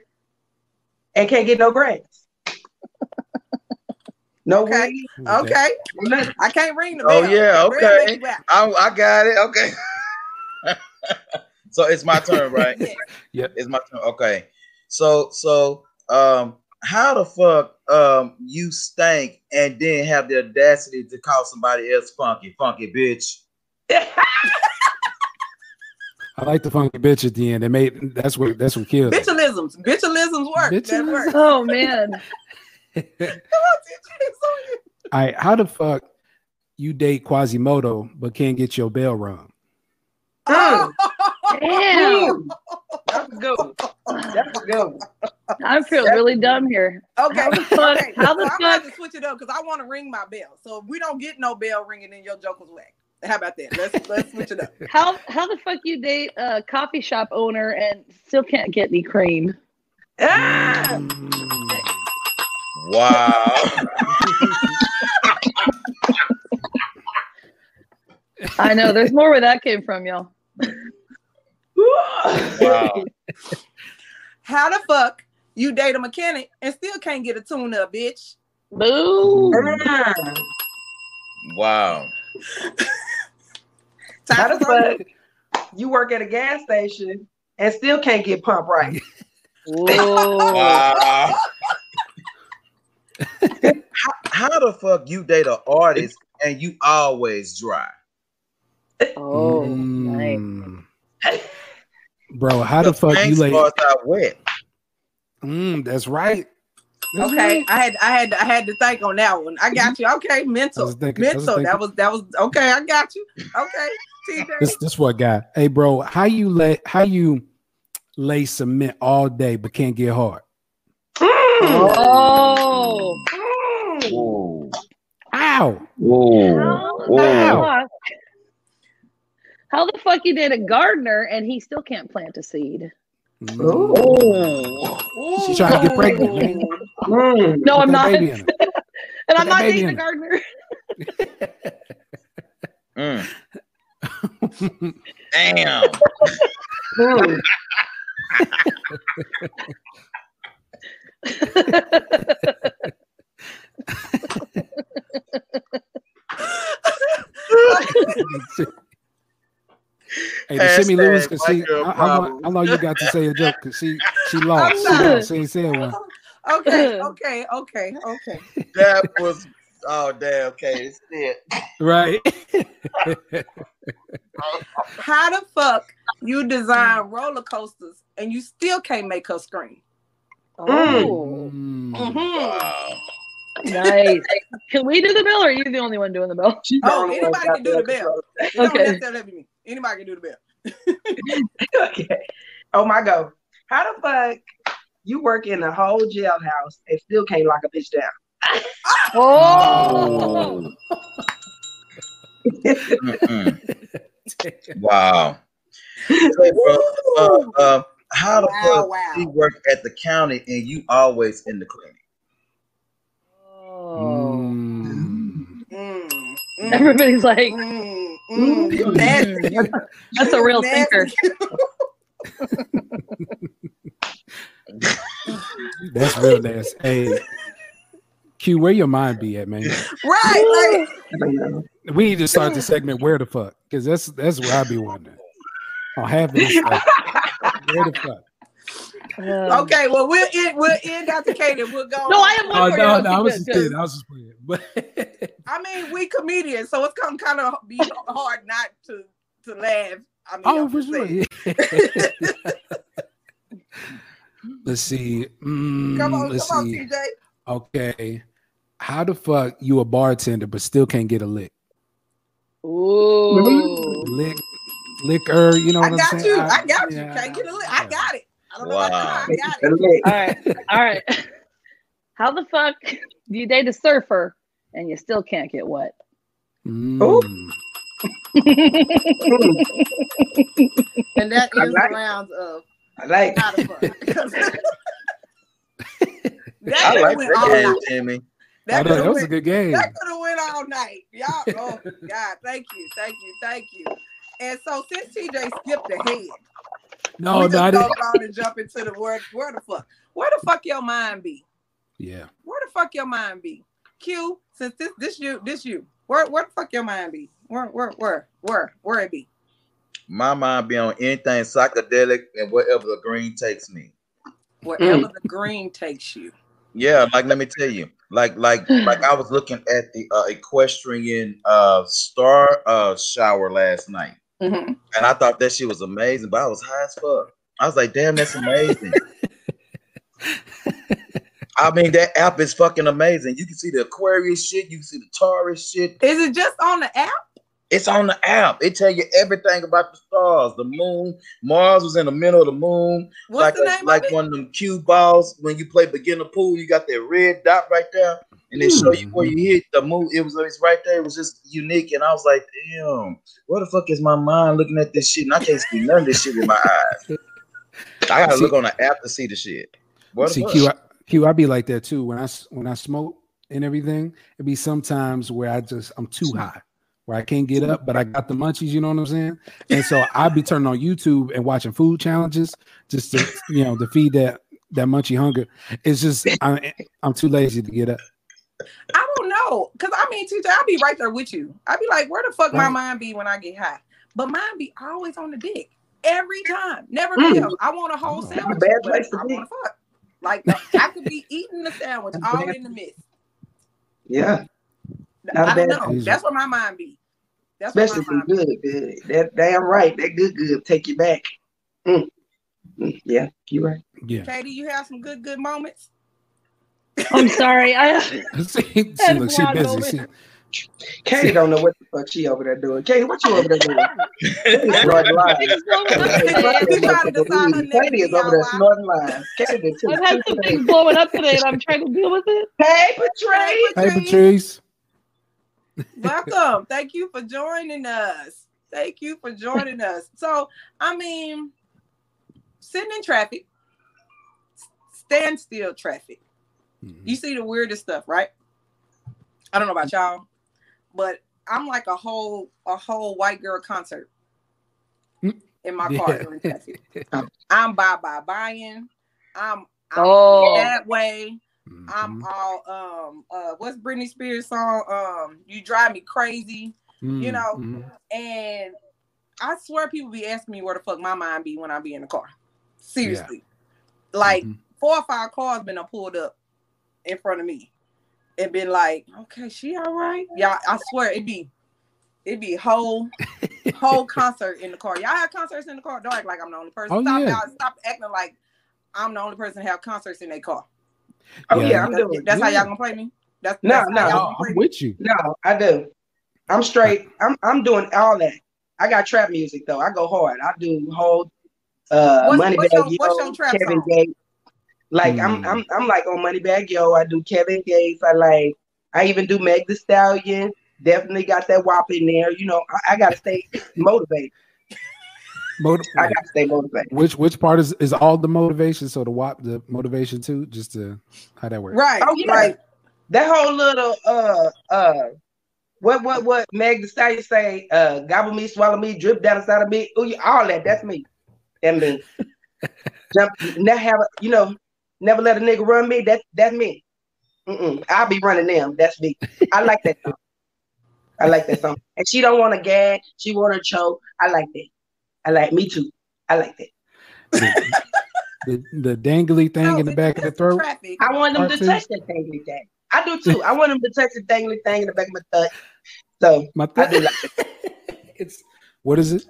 and can't get no grass. No Okay. weed, Okay. nothing. I can't ring the Oh, yeah, okay. make you happy. I, I got it. Okay. so it's my turn, right? Yeah. Yep. It's my turn. Okay. So so um how the fuck um you stank and then have the audacity to call somebody else funky, funky bitch? I like the funky bitch at the end. They made that's what that's what killed. it. Bitchalisms. Bitchalisms work. Bitchalisms. works. Oh man. Come on, TJ, it's on you. All right, how the fuck you date Quasimodo but can't get your bell rung? Mm. Damn. That's good. one. That's good. I feel really dumb here. Okay. How the fuck- okay. how the so I'm gonna to switch it up because I want to ring my bell. So if we don't get no bell ringing, then your joke was whack. How about that? Let's let's switch it up. How how the fuck you date a coffee shop owner and still can't get any cream? Ah! Mm. Wow. I know. There's more where that came from, y'all. wow. How the fuck you date a mechanic and still can't get a tune up, bitch? Boo. Ah. Wow. How Time the fuck you work at a gas station and still can't get pumped right? Whoa. Wow. how, how the fuck you date an artist and you always dry? Oh, nice. Mm. Bro, how the fuck you Paint lay? wet. Mm, that's right. That's Okay, right. I had I had I had to think on that one. I got you. Okay, mental, thinking- I was mental. That was that was okay. I got you. Okay, TJ. This this what guy. Hey, bro, how you lay? How you lay cement all day but can't get hard? Oh. Whoa. Ow! Whoa. How the Whoa. fuck? How the fuck you did a gardener and he still can't plant a seed? Mm. Whoa. She trying to get pregnant, man. Mm. No, Put I'm not. baby in. And I'm not baby dating a gardener. Mm. Damn. Hey, did Shimmy lose? Hashtag Cause she, how, how long, how long you got to say a joke? Cause she she lost. She, lost. she ain't said one. Okay, okay, okay, okay. That was oh damn. Okay, it's it. Right. How the fuck you design roller coasters and you still can't make her scream? Oh, Mm. Mhm. Wow. nice. Can we do the bill or are you the only one doing the bill? She's Oh, the only anybody got can do the that bell. control. Don't Okay. necessarily have me. Anybody can do the bell. okay. Oh my go. How the fuck you work in a whole jailhouse and still can't lock a bitch down? Oh. Wow. Say, bro, uh, uh, how the Wow, fuck wow. you work at the county and you always in the clinic? Oh. Mm. Mm, mm, Everybody's like, mm, mm. You that's a real Nasty. thinker. That's real nasty. Hey, Q, where your mind be at, man? Right, We need to start the segment where the fuck, because that's that's where I be wondering. On half of this stuff. Where the fuck? Um. Okay, well we'll end we'll end Dr. Katie. We'll go. No, I have one Oh for no, no, I was just kidding. I was just playing. But I mean, we comedians, so it's gonna kind of be hard not to to laugh. I mean, oh, I'm for sure. yeah. Let's see. Mm, Come on, let's come on, see. TJ. Okay. How the fuck you a bartender but still can't get a lick? Ooh. Lick, liquor. You know I what got I'm saying? you. I got you. yeah, Can't get a lick. I got it. I don't know Wow. about you. I got it. Okay. All right. All right. How the fuck do you date a surfer and you still can't get wet? Mm. And that I is like the rounds of I like how to fuck. that I could like went that all game, night. Jimmy. I That that have was a good game. that could have went all night. Y'all, oh God, thank you, thank you, thank you. And so since TJ skipped ahead, No, we just no, I go didn't. and jump into the word. Where the fuck? Where the fuck your mind be? Yeah. Where the fuck your mind be? Q, since this this you this you. Where where the fuck your mind be? Where where where where where it be? My mind be on anything psychedelic and whatever the green takes me. Wherever mm. the green takes you. Yeah, like let me tell you, like like like I was looking at the uh, equestrian uh star uh shower last night, Mhm. and I thought that shit was amazing, but I was high as fuck. I was like, damn, that's amazing. I mean, that app is fucking amazing. You can see the Aquarius shit, you can see the Taurus shit. Is it just on the app? It's on the app. It tell you everything about the stars, the moon. Mars was in the middle of the moon. What's like the a- name like it? one of them cue balls when you play beginner pool. You got that red dot right there, and they show you where hmm. you hit the moon. It was it's right there. It was just unique, and I was like, damn, where the fuck is my mind looking at this shit? And I can't see none of this shit with my eyes. I gotta See- look on the app to see the shit. What the See, fuck? Q, I, Q, I be like that too. When I s- when I smoke and everything, It'd be sometimes where I just I'm too high, where I can't get up, but I got the munchies. You know what I'm saying? And so I'd be turning on YouTube and watching food challenges just to you know to feed that that munchie hunger. It's just I, I'm too lazy to get up. I don't know. Cause I mean, TJ, I'll be right there with you. I'll be like, where the fuck my mind be when I get high? But mine be always on the dick. Every time. Never Mm. fails. I want a whole Oh. sandwich. Bad place to I be. want to fuck. Like I could be eating the sandwich all in the midst. Yeah, Not I don't bad. know. That's where my mind be. That's especially where my mind you good, good. That damn right. That good, good. Take you back. Mm. Mm, Yeah, you right. Yeah. Katie, you have some good, good moments. I'm sorry. I see, see, look, she busy. She, Katie don't know what the fuck she over there doing. Katie, what you over there doing? Snorting lines. Things blowing up Hey, today. fuck that You trying to motherfucker. decide her name Katie is over there snorting lines. Katie. I've had some things blowing up today, and I'm trying to deal with it. Hey, Patrice. hey, Patrice. Welcome. Thank you for joining us. Thank you for joining us. So, I mean, sitting in traffic, standstill traffic. Mhm. You see the weirdest stuff, right? I don't know about y'all, but I'm like a whole a whole white girl concert Mm. in my car Yeah. during traffic. I'm bye bye buying. I'm, I'm Oh. that way. I'm Mhm. all um uh what's Britney Spears song? Um You Drive Me Crazy. you know, Mhm. And I swear people be asking me where the fuck my mind be when I be in the car. Seriously. Like Mhm. four or five cars been pulled up in front of me and been like, okay, she all right. Y'all, I swear it be it be whole whole concert in the car. Y'all have concerts in the car. Don't act like I'm the only person. Oh, stop, yeah. y'all, stop acting like I'm the only person have concerts in their car. Oh Yeah. yeah, I'm That's, doing. that's how y'all gonna play me? That's, No, that's how no. y'all gonna play I'm with you. No, I do. I'm straight. I'm I'm doing all that. I got trap music though. I go hard. I do whole uh What's- Money what's Bag your- what's Yo, your trap Kevin song? Gates. Like I'm Hmm. I'm I'm like on Moneybagg Yo. I do Kevin Gates. I like I even do Meg the Stallion. Definitely got that WAP in there. You know, I, I gotta stay motivated. Motiv- I gotta stay motivated. which which part is is all the motivation? So the WAP, the motivation too, just to how that works. Right. Oh, yeah. Right. That whole little uh uh what what what Meg the Stallion say, uh gobble me, swallow me, drip down inside of me. Oh yeah, all that, that's me. That me. Jump never have a you know, never let a nigga run me. That that's me. Mm-mm. I'll be running them. That's me. I like that song. I like that song. And she don't want to gag, she want to choke. I like that. I like me too. I like that. The, the dangly thing No, in the back of the throat. Traffic. I want them to touch that dangly thing. I do too. I want them to touch the dangly thing in the back of my throat. So My I do like that. it's what is it?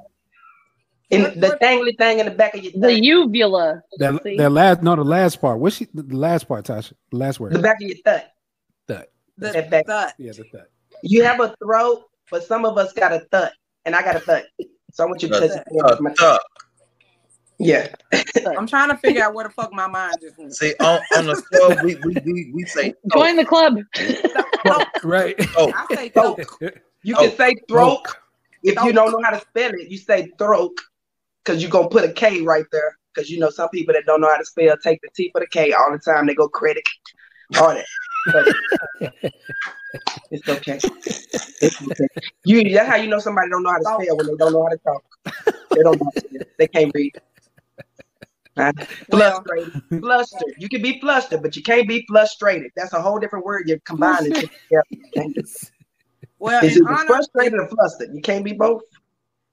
In What- the what- dangly thing in the back of your The uvula. That that last no the last part. What's she, the the last part, Tasha? The last word. the back of your throat. Thud. The, That back. the- Yeah, the thud. You have a throat, but some of us got a thud, and I got a thud. So I want you to touch Uh, it. with uh, Yeah. I'm trying to figure out where the fuck my mind just went. see, on, on the show, we, we, we, we say, Join the club. No, Right. oh, I say throat. You Oh, can say throat if you don't know how to spell it. You say throat because you're gonna put a K right there. Because you know some people that don't know how to spell take the T for the K all the time. They go critic, all that. It's okay. It's okay. You that's how you know somebody don't know how to spell when they don't know how to talk. They don't know how to spell. They can't read. Well- Frustrated. Flustered. You can be flustered, but you can't be frustrated. That's a whole different word. You're combining it together. You can't do- Well, It's either honor, frustrated or flustered. You can't be both.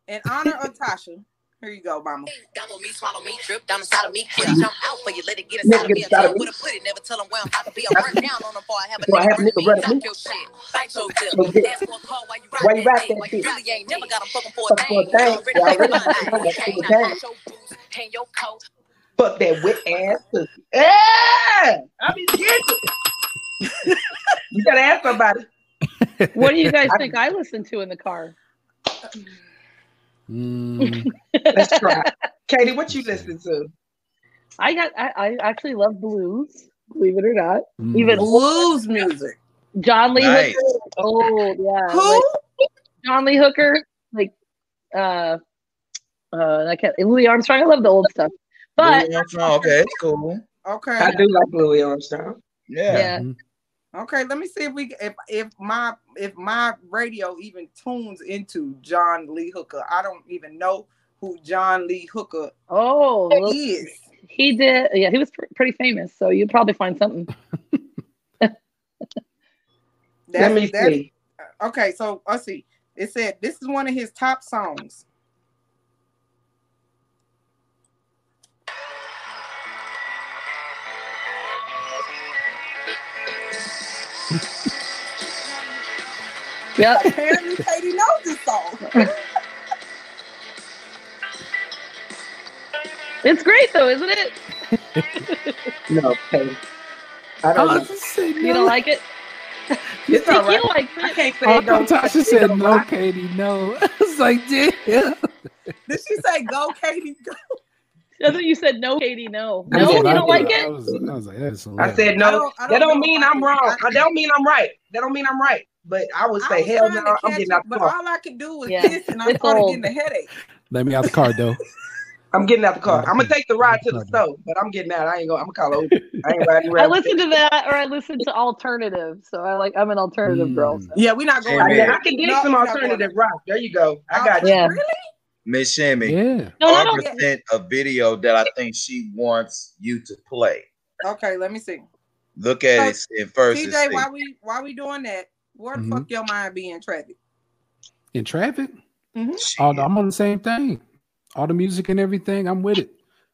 in honor of Tasha, here you go, Mama. Gobble me, swallow me, drip down inside of me, quick jump out for you, let it get inside of get me. inside Until of me. where to put it, never tell them where I'm about to be. I'm run down on them before I have a Before I have a nigga nigga run run me. me. Talk your shit, bite your Your dip. dip. Ask for a call while you Why you rock rock that thing, that like you shit? really ain't never got 'em fucking for a Fuck for a thing. thing. You already You already know know my my name. name. Can't Can't. not your boots, hang your coat. Fuck that wet ass pussy. Yeah! I be getting You gotta ask somebody. What do you guys I- think I listen to in the car? Mm. Mm, Let's try. Katie, what you listening to? I got. I, I actually love blues. Believe it or not, mm. Even- Blues music. John Lee Nice. Hooker. Oh yeah, Who? like John Lee Hooker. Like, uh, uh, I can't. Louis Armstrong. I love the old stuff, but Louis Armstrong, okay, it's cool. Okay. I do like Louis Armstrong. Yeah. yeah, Okay, let me see if we if if my if my radio even tunes into John Lee Hooker. I don't even know who John Lee Hooker oh, well, is. he did. Yeah, he was pr- pretty famous, so you'd probably find something. Let me that's- see. Okay, so let's see. It said this is one of his top songs. Yep. Apparently, Katie knows this song. It's great though, isn't it? No, oh, Katie. I Oh, don't know. just say You don't like it? It's all right. You like I it? can't say Oh, it don't. Tasha said no, rock. Katie, no. I was like, damn. Did she say go, Katie? Go? That's what you said. No, Katie. No. No, you I don't did. like I it. was, I was like, that's I hilarious. said I no. don't- I that don't don't mean I I'm wrong. I- That don't mean I'm right. That don't mean I'm right. But I would I say was hell no. I'm getting out the but car. all I could do was Yeah, piss, and I it's started old. getting a headache. Let me out the car, though. I'm getting out the car. I'm gonna take the ride to the Okay. store, but I'm getting out. I ain't gonna. I'm gonna call Uber. I ain't riding I listen to that, or I listen to alternative. So I like. I'm an alternative girl. Mm. So. Yeah, we're not going. Yeah, I, I can dig No, some we're not going alternative rock. There you go. I got you. Yeah. Really? Miss Shimmy, Yeah. No, no, Barbara no. sent a video that I think she wants you to play. Okay, let me see. Look at it in first. and TJ, why we why we doing that? Where the Mhm. fuck your mind be in traffic? In traffic, Shit. all the, I'm on the same thing. All the music and everything, I'm with it.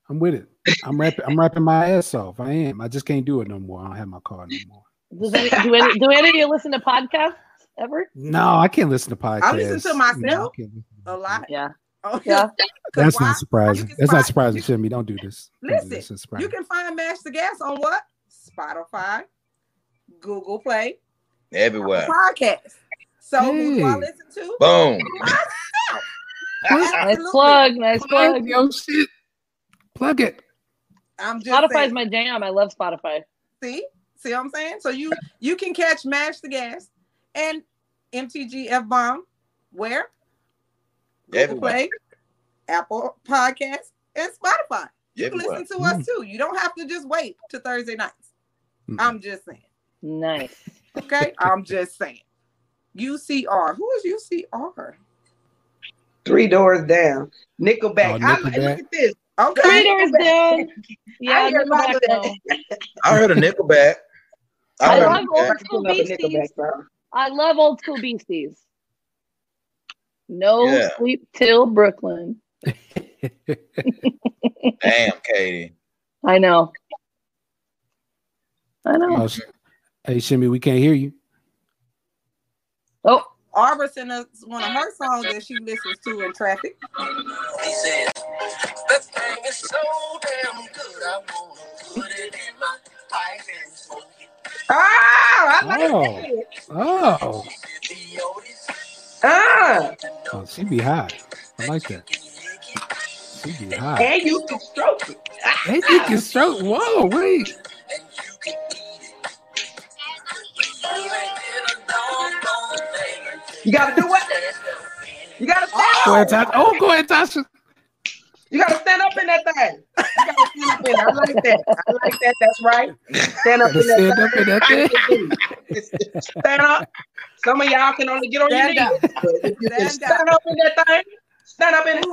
I'm with it. I'm rapping. I'm rapping my ass off. I am. I just can't do it no more. I don't have my car no more. Does any, do, any, do any of you listen to podcasts ever? No, I can't listen to podcasts. I listen to No, myself I can't listen to A lot. Yeah. Oh, Yeah. 'Cause That's why? not surprising. You can That's not surprising. you- Shimmy, don't do this. Don't do Listen, this. It's You can find Mash the Gas on what? Spotify, Google Play, everywhere. podcast. So who do I listen to? Boom. Nice Absolutely. plug. Nice plug. Plug your shit. Plug it. I'm just Spotify's saying. my jam. I love Spotify. See, see what I'm saying? So you you can catch Mash the Gas and MTG F Bomb where? Google Everywhere. Play, Apple Podcasts, and Spotify. You can listen to us too. You don't have to just wait to Thursday nights. I'm just saying. Nice. Okay, I'm just saying. UCR. Who is UCR? Three doors down. Nickelback. Oh, I, Nickelback. look at this. Three doors down. Yeah, I hear a Nickelback, of no. that. I heard a Nickelback. I heard love Nickelback. old school beasties. Nickelback. I love old school beasties. No Yeah. sleep till Brooklyn. Damn, Katie. I know. I know. Oh, hey, Shimmy, we can't hear you. Oh, Arbor sent us one of her songs that she listens to in traffic. He says, that thing is so damn good, I wanna put it in my pipe and smoke it. Oh, I like Oh. it. Oh, The Otis, Ah, oh she be high. I like that. She be high. and you can stroke it. and you can stroke. Whoa, wait. you can eat it. You ain't did a doggone thing. You gotta do what? You gotta stand Go up. ahead, Tasha. Oh, go ahead, Tasha. You gotta stand up in that thing. You gotta stand up in it. I like that. I like that. That's right. Stand up in Gotta stand that up in that thing. thing. Stand up. Some of y'all can only get on your knees. up. But if you can Stand stand up in that thing, Stand up in it.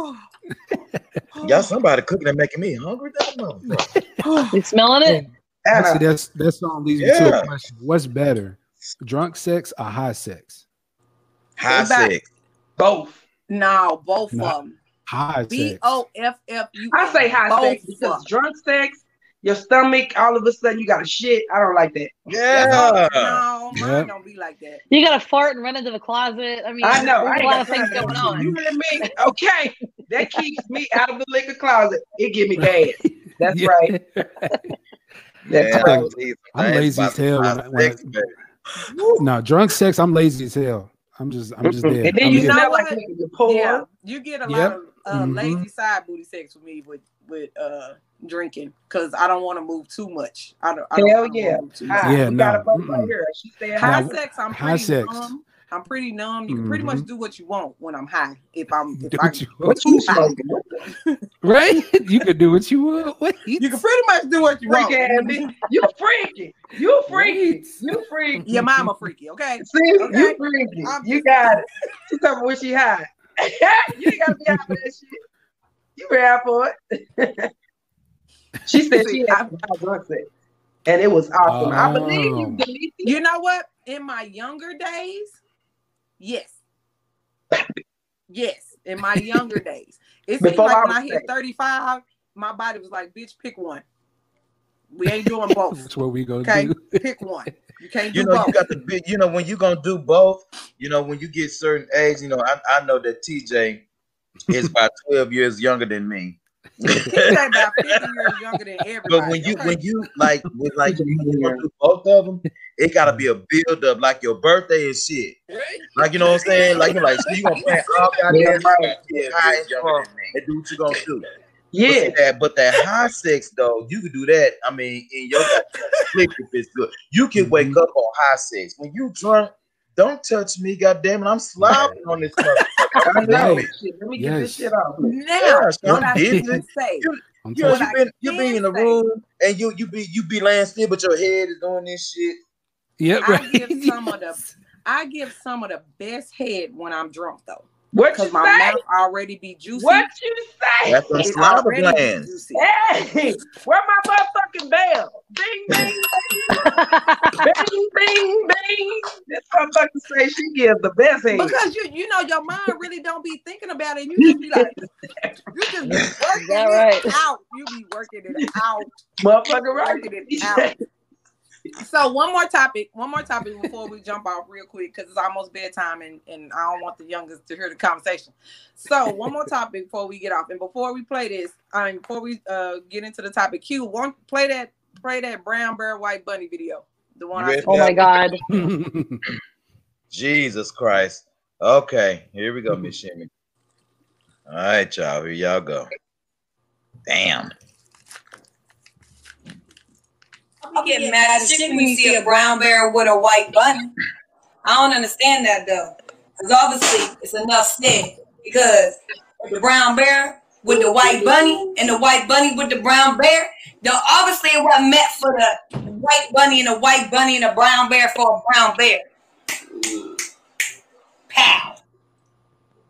Y'all, somebody cooking and making me hungry. That motherfucker. You smelling it? Anna, Actually, that's that song leads me to a question. What's better, drunk sex or high sex? High sex. both. No, both No. of them. High B sex. O F F U. I say high both sex because drunk sex, your stomach, all of a sudden you got a shit. I don't like that. Yeah. No, mine Yep. don't be like that. You gotta fart and run into the closet. I mean, I know. There's ain't a lot of things time going for that. on. You hear me? Okay. That keeps me out of the liquor closet. It give me gas. That's Yeah. right. That's Yeah, right. I'm lazy. I'm lazy as hell when I- when I- No, drunk sex. I'm lazy as hell. I'm just, I'm just there. And then I'm you know like what? nigga. Yeah, you get a lot Yep. of uh, Mhm. lazy side booty sex with me with with uh drinking because I don't want to move too much. I don't. I don't, I Hell don't yeah. move too much. High. Yeah, we got no. a vote right Mm-mm. here. She said High Now, high. sex, I'm high pretty sex. numb. I'm pretty numb. You can pretty much do what you want when I'm high. If I'm, if Do I, what you. What you smoking? Right? You can do what you want. Wait. you can pretty much do what you freak want. ass? You freaky. You freaky. You freaky. Your mama freaky, okay? See, Okay. you freaky. I'm You got it. She talking about when she high. you ain't gotta be out for that shit. You were out for it. she said she had some high drunk sex. And it was awesome. I believe you, Oh. Delisi. You know what? In my younger days, yes, yes. In my younger days, It's like I when was I hit 35, my body was like, "Bitch, pick one. We ain't doing both. That's what we gonna Okay, do. pick one. You can't do You know, both." you got the big, you know, when you're gonna do both, you know, when you get certain age, you know, I, I know that TJ is about 12 years younger than me. He's about 50 years younger than everybody. But when you okay? when you like with like you both of them, it gotta be a build up like your birthday and shit. Like you know what I'm saying? Like you're like, so you gonna plan all goddamn Yeah, right. yeah, high and do what you gonna do. Yeah. But, see that, but that high sex though, you can do that. I mean, in your goddamn sleep if it's good. You can wake Mhm. up on high sex. When you drunk, don't touch me, goddamn it. I'm slobbing on this motherfucker. I know. Right. Shit, let me get this shit out. now, Gosh, what I I'm did busy. say, I'm You know, you been you be in the room and you you be you be laying still, but your head is doing this shit. Yep, I give some of the I give some of the best head when I'm drunk though, What you because my say? mouth already be juicy. What you say? That's some It slobber already juicy. Hey, where my motherfucking bell? Bing, bing, bing, bing, bing. This motherfucker say she gives the best head. Because you you know your mind really don't be thinking about it. You just be like, you just be working Yeah, it out. You be working it out. Motherfucker, right? Working it out. So one more topic, one more topic before we jump off real quick because it's almost bedtime and, and I don't want the youngest to hear the conversation. So one more topic before we get off and before we play this, I mean before we uh get into the topic, Q, one play that play that brown bear white bunny video, the one. I oh my god. Jesus Christ. Okay, here we go, Miss Shimmy. All right, y'all. Here y'all go. Damn. I get mad as shit when you see a brown bear with a white bunny. I don't understand that though. Because obviously it's enough said. Because the brown bear with the white bunny and the white bunny with the brown bear, then obviously it wasn't meant for the white bunny and the white bunny and the brown bear for a brown bear. Pow.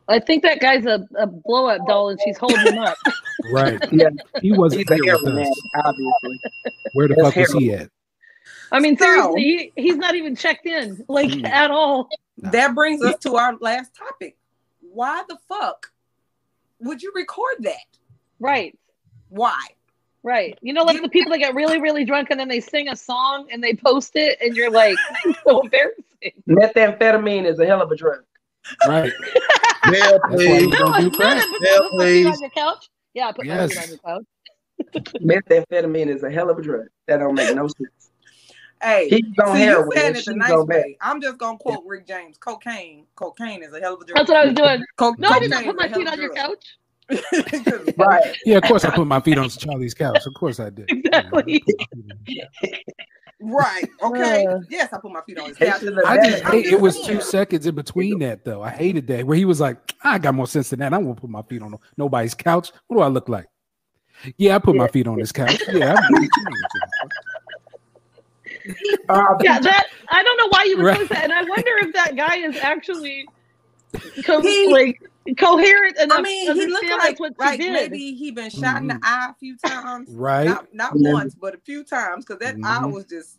I think that guy's a, a blow up doll and she's holding him up. right. Yeah. He wasn't He's a here with heroin us. obviously. Where the That's fuck was he at? I mean, So- seriously, he, he's not even checked in, like Mm. at all. That brings us to our last topic. Why the fuck would you record that? Right, Why? right. You know, like the people that get really, really drunk and then they sing a song and they post it, and you're like, so embarrassing. Methamphetamine is a hell of a drug. Right. Well, why please. we don't do crack. not. Yeah, put my feet please. on your couch. Yeah, I put my Yes. on your couch. Methamphetamine is a hell of a drug. That don't make no sense. Hey, He's on see, you heroin. saying it the nice back. way. I'm just gonna quote Rick James. Cocaine, cocaine is a hell of a drug. That's what I was doing. Co- No, I did not put my feet on your couch. Right. Yeah, of course I put my feet on Charlie's couch. Of course I did. Exactly. Right. Okay. Uh. yes, I put my feet on his They couch. should have I done just it. hate it was two seconds in between that though. I hated that where he was like, I got more sense than that. I won't put my feet on nobody's couch. What do I look like? Yeah, I put my feet on his couch. Yeah, I Yeah, that I don't know why you would Right. post that, and I wonder if that guy is actually co- He- like coherent enough. I mean, to he looked like that's what like she did. maybe he been shot in the Mhm. eye a few times. Right. Not, not Yeah. once, but a few times, because that eye Mhm. was just.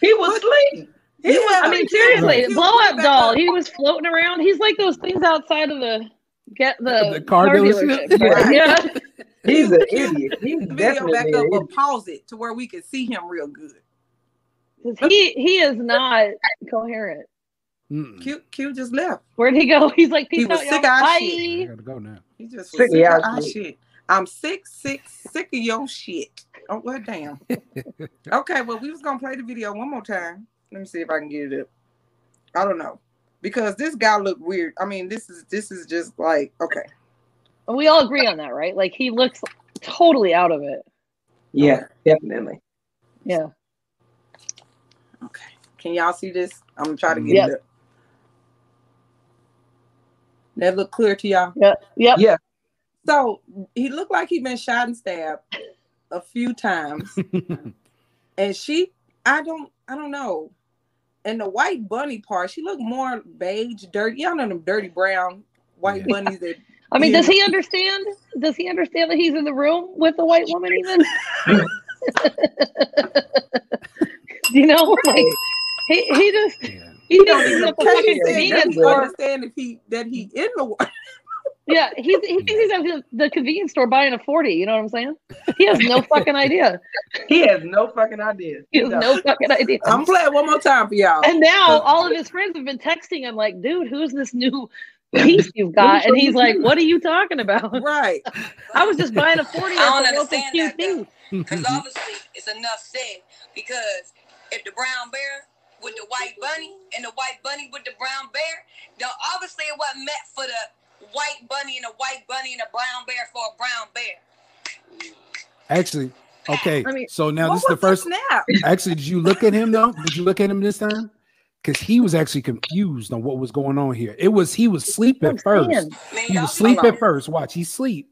He was asleep. He Yeah, was I mean, seriously, Right. blow up doll. He was floating around. He's like those things outside of the get the, The car dealership? dealership. Yeah. Yeah. He's an idiot. He's the video back up, idiot. but pause it to where we can see him real good. 'Cause he he is not coherent. Mm-mm. Q Q just left. Where'd he go? He's like, He peace was out, sick y'all. of our Bye. shit. I gotta go now. He just sick, sick of our shit. shit. I'm sick, sick, sick of your shit. Oh well, damn. okay, well we was gonna play the video one more time. Let me see if I can get it up. I don't know because this guy looked weird. I mean, this is this is just like okay. We all agree on that, right? Like he looks totally out of it. Yeah, definitely. Yeah. Okay, can y'all see this? I'm gonna try to get Yep. it up. That look clear to y'all? Yeah. Yep. Yeah. So he looked like he'd been shot and stabbed a few times, and she, I don't, I don't know. And the white bunny part, she looked more beige, dirty. Y'all know them dirty brown white Yeah. bunnies that. I mean, Yeah. does he understand? Does he understand that he's in the room with the white woman even? you know, like he, he just Yeah. He don't just even at the fucking convenience store. understand if he that he in the wa- Yeah, he's he thinks he's at the- the convenience store buying a forty. You know what I'm saying? He has no fucking idea. He has no fucking idea. He has no fucking idea. I'm playing one more time for y'all. And now all of his friends have been texting him like, "Dude, who's this new piece you've got?" And he's like, "What are you talking about? Right. I was just buying a forty I at don't understand that, Because obviously it's enough said. Because if the brown bear with the white bunny and the white bunny with the brown bear, then obviously it wasn't meant for the white bunny and a white bunny and a brown bear for a brown bear. Actually, okay. I mean, so now this is the was first. snap. Actually, did you look at him though? Did you look at him this time? Because he was actually confused on what was going on here. It was he was asleep at first. Man, He was asleep at first. Watch, he sleep,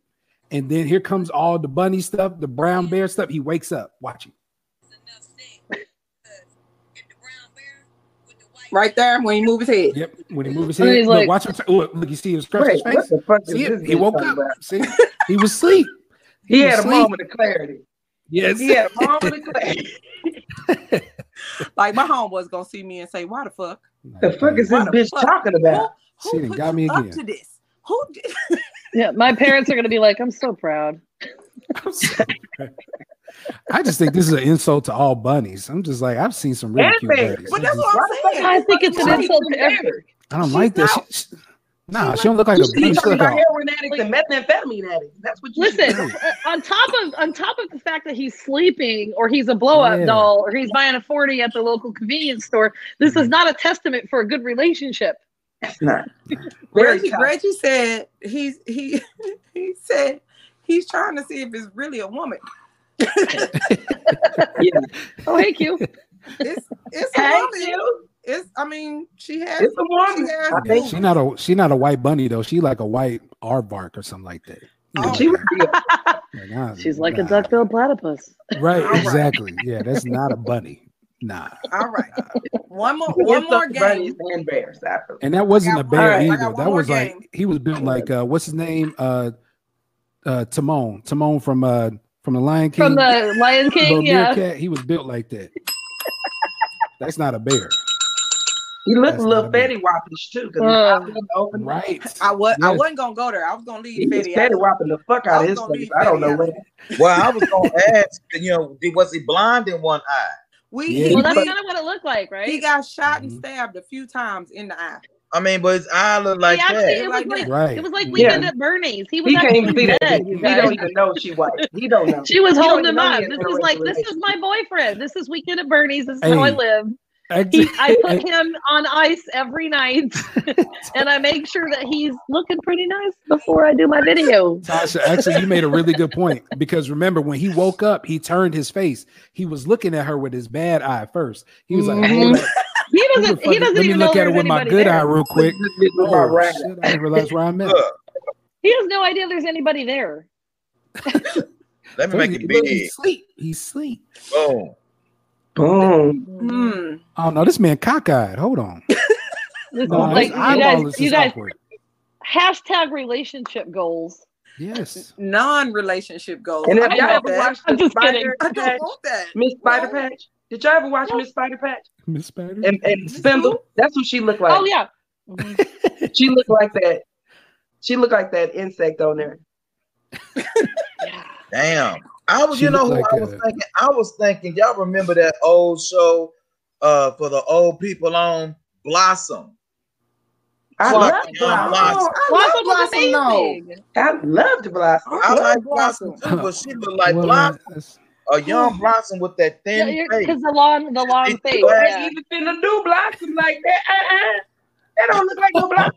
and then here comes all the bunny stuff, the brown bear stuff. He wakes up. Watch it. it's enough said. Because if the brown bear with the white Right there when he move his head. Yep. When he move his head, look, like- watch him. T- look, look, you see him scratch Wait, his what face. the fuck See it? He woke up. about? See, he was asleep. He was had a moment of clarity. Yes. He had a moment of clarity. Like my homeboy's gonna see me and say, "Why the fuck? The fuck is this Why bitch fuck? talking about? who She done put got me up again. to this? Who did?" Yeah, my parents are gonna be like, "I'm so proud." I just think this is an insult to all bunnies. I'm just like, I've seen some really And cute bunnies. But I that's what Why I'm the saying. I think it's an insult you to every. I don't She's like that. not- She, she- nah, she don't look like a You bunny. She talking about like a, heroin addicts and methamphetamine addicts. That's what you Listen, should uh, on top of on top of the fact that he's sleeping or he's a blow up Yeah. doll or he's buying a 40 at the local convenience store, this is not a testament for a good relationship. It's not. Reggie. Reggie said he's he he said he's trying to see if it's really a woman. Yeah. Oh, hey, Q. It's it's a Hey, woman. Q. It's I mean she has It's a woman. She has I Yeah, think she not a she not a white bunny though. She like a white aardvark or something like that. Oh. she would be a like, nah, She's like a nah. duck-billed platypus. Right, All right. exactly. Yeah, that's not a bunny. Nah. All right. One more one more up to bunnies game. and bears. after. And that wasn't a bear one- I either. That more was like he was built like uh what's his name? Uh uh Timon. Timon from uh from the Lion King. From the Lion Little King, yeah. meerkat, he was built like that. That's not a bear. He looked That's a little not a bear. fatty whoppish too. Because Uh. he was open. Right. I was I wasn't gonna go there. I was gonna leave He was Fetty fatty out. the fuck out of was his face. leave I don't know out. when. Well, I was gonna ask, you know, was he blind in one eye? We Yeah. he, Well, that's we- kind of what it looked like, right? he got shot and Mhm. stabbed a few times in the eye. I mean, but his eye looked like He actually, that. it was Like like that. Right. it was like Yeah. weekend at Bernie's. He was He can't even actually see that. He you don't even know she white. He don't know. She was He holding even him up. This is like this is my boyfriend. This is weekend at Bernie's. This is how I live. He, I put him on ice every night, and I make sure that he's looking pretty nice before I do my video. Tasha, actually, you made a really good point because remember when he woke up, he turned his face. He was looking at her with his bad eye first. He was like, Mhm. Doesn't. He doesn't let me even know look at it with my good there. eye real quick." This bitch was about Oh, right. shit, I didn't realize where I'm at. He has no idea there's anybody there. let me So make he- it big. He's sleep. He's sleep. Boom. Boom. Hmm. Oh no, this man cockeyed. Hold on. This No, like you guys. is You guys. upward. hashtag relationship goals. Yes. Non-relationship goals. And I have y'all ever that. watched I'm Miss just kidding. Spider I don't want that. Miss Spider Patch? Did y'all ever watch Miss Spider Patch? Miss Spider. And and Spindle? That's what she looked like. Oh yeah. She looked like that. She looked like that insect on there. Damn. I was, She you know, who looked I was a- thinking. I was thinking. Y'all remember that old show uh for the old people on Blossom? I Blossom. love Young Blossom. Blossom. I Blossom love Blossom, though. amazing. I loved Blossom. I love like Blossom too, but she looked like Well, Blossom, that's- a young Blossom with that Yeah, thin face. because the long, the long It's face. You ain't Yeah. even finna do Blossom like that. Uh-uh. That don't look like no Blossom.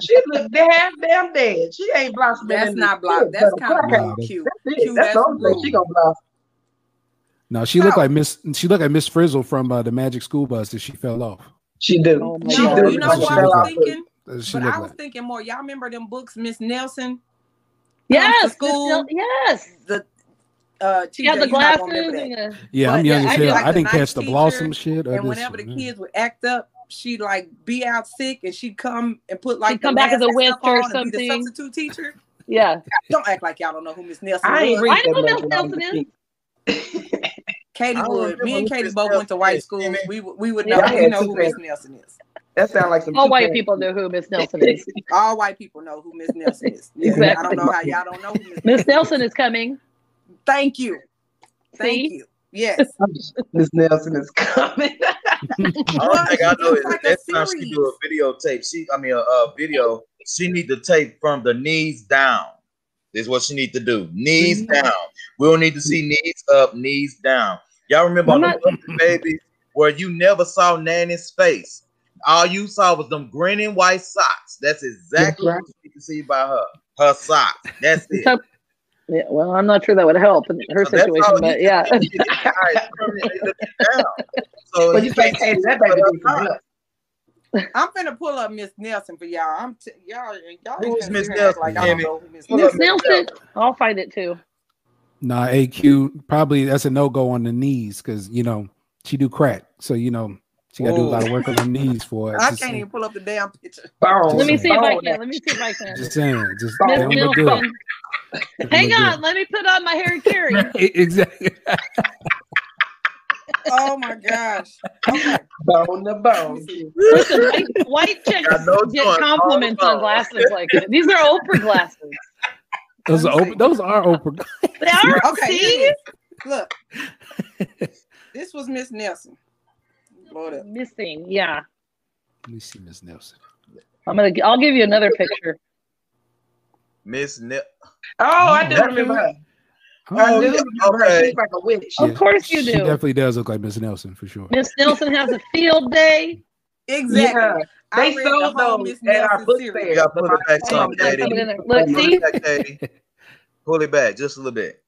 she look damn damn dead. She ain't blossoming. That's not block. shit, That's kind of cute. That's it. Cute That's the only way she gonna blossom. no, she looked Wow. like Miss. She looked like Miss Frizzle from uh, the Magic School Bus that she fell off. She did. Oh my she No, God. you know what I she was look like. thinking? But I was like. thinking more. Y'all remember them books, Miss Nelson? Yes. school. Nel- Yes. The uh, TJ, She had the glasses. gonna remember that. And, uh, Yeah, I'm young yeah, as I hell. did like I the didn't catch the blossom shit. or And this whenever the shit, kids would act up, she'd like be out sick, and she'd come and put like She'd come back as a mask witch or on and be the something. substitute teacher. yeah. Don't act like y'all don't know who Miss Nelson I ain't was. read I know who much Miss when I was Nelson a kid. Katie I would. remember Me and Katie both went to white is, schools. Jimmy. We we would know. I We know who Miss. Nelson is. That sounds like some. All white people know who Miss Nelson is. All white people know who Miss Nelson is. Yeah, I don't know how y'all don't know who Miss. Miss Nelson is coming. Thank you. Thank See? you. Yes. Miss Nelson is coming. Only thing I know It's is like a next time she series. do a videotape, she I mean a, a video, she need to tape from the knees down. This is what she need to do. Knees Mm-hmm. down. We don't need to see knees up, knees down. Y'all remember on not- the Muppet baby where you never saw Nanny's face. All you saw was them grinning white socks. That's exactly That's right. what you can see by her. Her socks. That's it. So- yeah, well, I'm not sure that would help in her So situation, but you yeah. can see. It's permanently looking down. So But you you say, can't hey, that baby needs some socks. help. I'm finna pull up Miss Nelson for y'all. I'm t- y'all y'all Who ain't is finna Miss sit here and act Nelson, like I don't Jimmy? know who Miss Pull Miss up Nelson. Nelson, I'll find it too. Nah, AQ probably that's a no go on the knees because you know she do crack, so you know she got to do a lot of work on her knees for it. I Just can't saying. even pull up the damn picture. Bone. Let me see if I Bone. can. Let me see if I can. Just saying, just Miss they Miss don't good. Nelson. They don't Hang on, let me put on my Harry Caray. exactly. Oh my gosh. Okay. Bone to bone. Listen, white, white chicks no get joints, compliments on glasses like that. These are Oprah glasses. Those are open. Those are open. They are. Okay. See? here it is. Look. This was Miss Nelson. Load up. Missing. Yeah. Let me see Miss Nelson. I'm gonna. I'll give you another picture. Miss Ne- Oh, I do remember her. I Oh, do yeah, remember her. She's like a witch. Of course you do. She definitely does look like Miss Nelson for sure. Miss Nelson has a field day. Exactly. Yeah. They sold the those Miss at our Nelson book fair. You gotta pull it back some, I Katie. put it. Look, see, back, Katie. Pull it back just a little bit.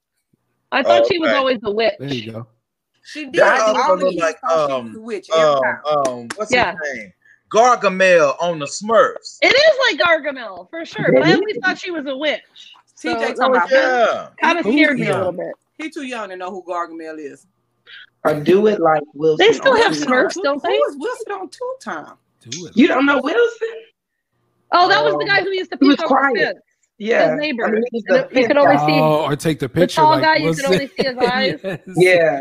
I thought Oh, she was always a witch. There you go. She did. That All also the like, thought she um, was a witch every Um, um, what's Yeah. his name? Gargamel on the Smurfs. It is like Gargamel for sure, but I always thought she was a witch. So TJ it talking about Yeah. kind of scared me a little bit. he too young to know who Gargamel is. Or do it like Wilson. They still have Smurfs, Who- don't Who they? was Wilson on Tool Time? Do it. You don't know Wilson? Oh, that was the guy who used to he was peek over quiet. The fence. Yeah. His neighbor. I mean, And you could only see- Oh, or take the picture. tall like, guy, you could only see his eyes. Yes. Yeah.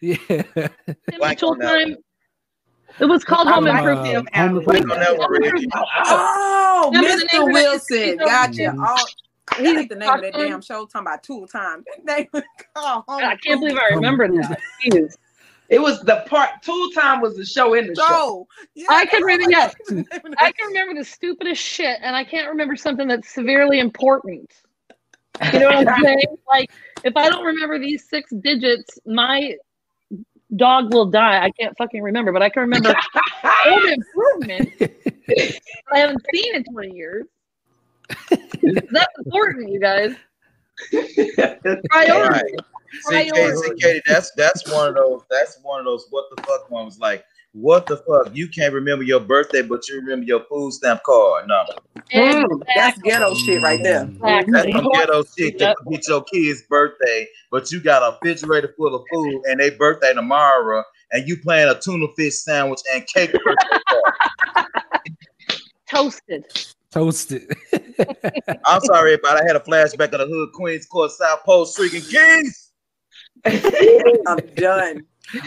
Yeah. Him Blank Tool that time. It was called Home Improvement. him, Home Improvement. on that one, Home Reggie. Improvement. Oh, Remember Mr. Wilson. Gotcha. channel? Oh, I He think the name of that damn show talking about Tool Time. That name was called Home I can't believe I Improvement. remember that. Jeez. It was the part Tool Time was the show in the show. So, yeah, I can remember- yes. the I can remember the stupidest shit, and I can't remember something that's severely important. You know what I'm saying? Like, if I don't remember these six digits, my dog will die. I can't fucking remember, but I can remember home improvement. I haven't seen in 20 years. That's important, you guys. All Priority. Right. See, Katie, see, Katie, that's that's one of those. That's one of those. What the fuck ones? Like, what the fuck? You can't remember your birthday, but you remember your food stamp card. No, Mm, That's ghetto shit right there. that's some ghetto shit to Yep. forget your kid's birthday, but you got a refrigerator full of food and they birthday tomorrow, and you plan a tuna fish sandwich and cake. birthday. Toasted. Toasted. I'm sorry, but I had a flashback of the hood, Queens Court, South Post, freaking Kings. I'm done.